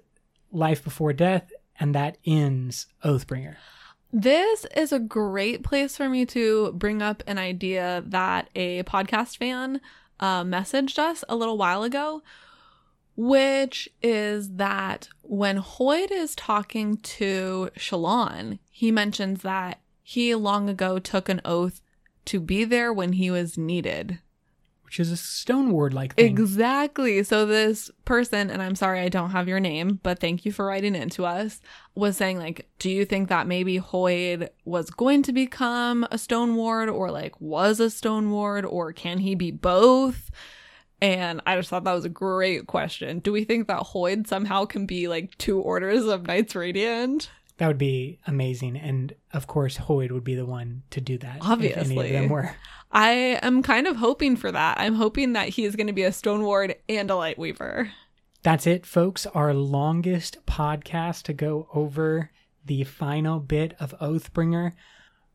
life before death, and that ends Oathbringer. This is a great place for me to bring up an idea that a podcast fan uh, messaged us a little while ago, which is that when Hoid is talking to Shallan, he mentions that he long ago took an oath to be there when he was needed. Which is a stone ward like thing. Exactly. So this person, and I'm sorry I don't have your name, but thank you for writing into us, was saying like, do you think that maybe Hoid was going to become a stone ward or like was a stone ward or can he be both? And I just thought that was a great question. Do we think that Hoid somehow can be like two orders of Knights Radiant? That would be amazing. And of course, Hoid would be the one to do that. If any Obviously. of them were. I am kind of hoping for that. I'm hoping that he is going to be a stone ward and a light weaver. That's it, folks. Our longest podcast to go over the final bit of Oathbringer.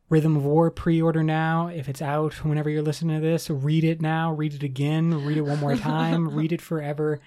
Rhythm of War pre order now. If it's out whenever you're listening to this, read it now, read it again, read it one more time, read it forever.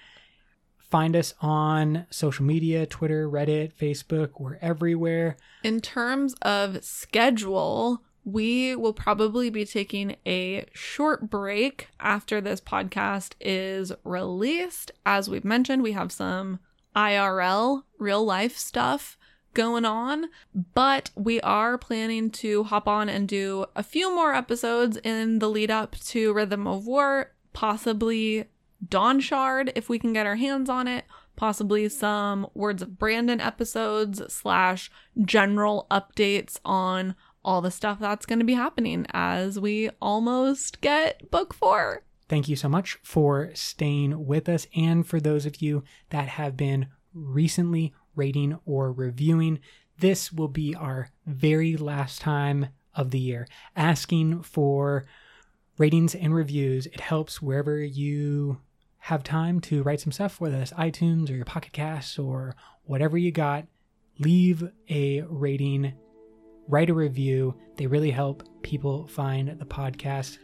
Find us on social media Twitter, Reddit, Facebook. We're everywhere. In terms of schedule, we will probably be taking a short break after this podcast is released. As we've mentioned, we have some IRL, real life stuff going on, but we are planning to hop on and do a few more episodes in the lead up to Rhythm of War, possibly Dawn Shard if we can get our hands on it, possibly some Words of Brandon episodes slash general updates on all the stuff that's going to be happening as we almost get book four. Thank you so much for staying with us and for those of you that have been recently rating or reviewing. This will be our very last time of the year asking for ratings and reviews. It helps wherever you have time to write some stuff, whether that's iTunes or your Pocket Casts or whatever you got. Leave a rating, write a review. They really help people find the podcast.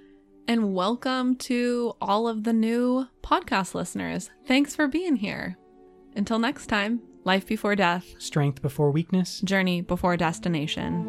And welcome to all of the new podcast listeners. Thanks for being here. Until next time, life before death, Strength before weakness. journey before destination.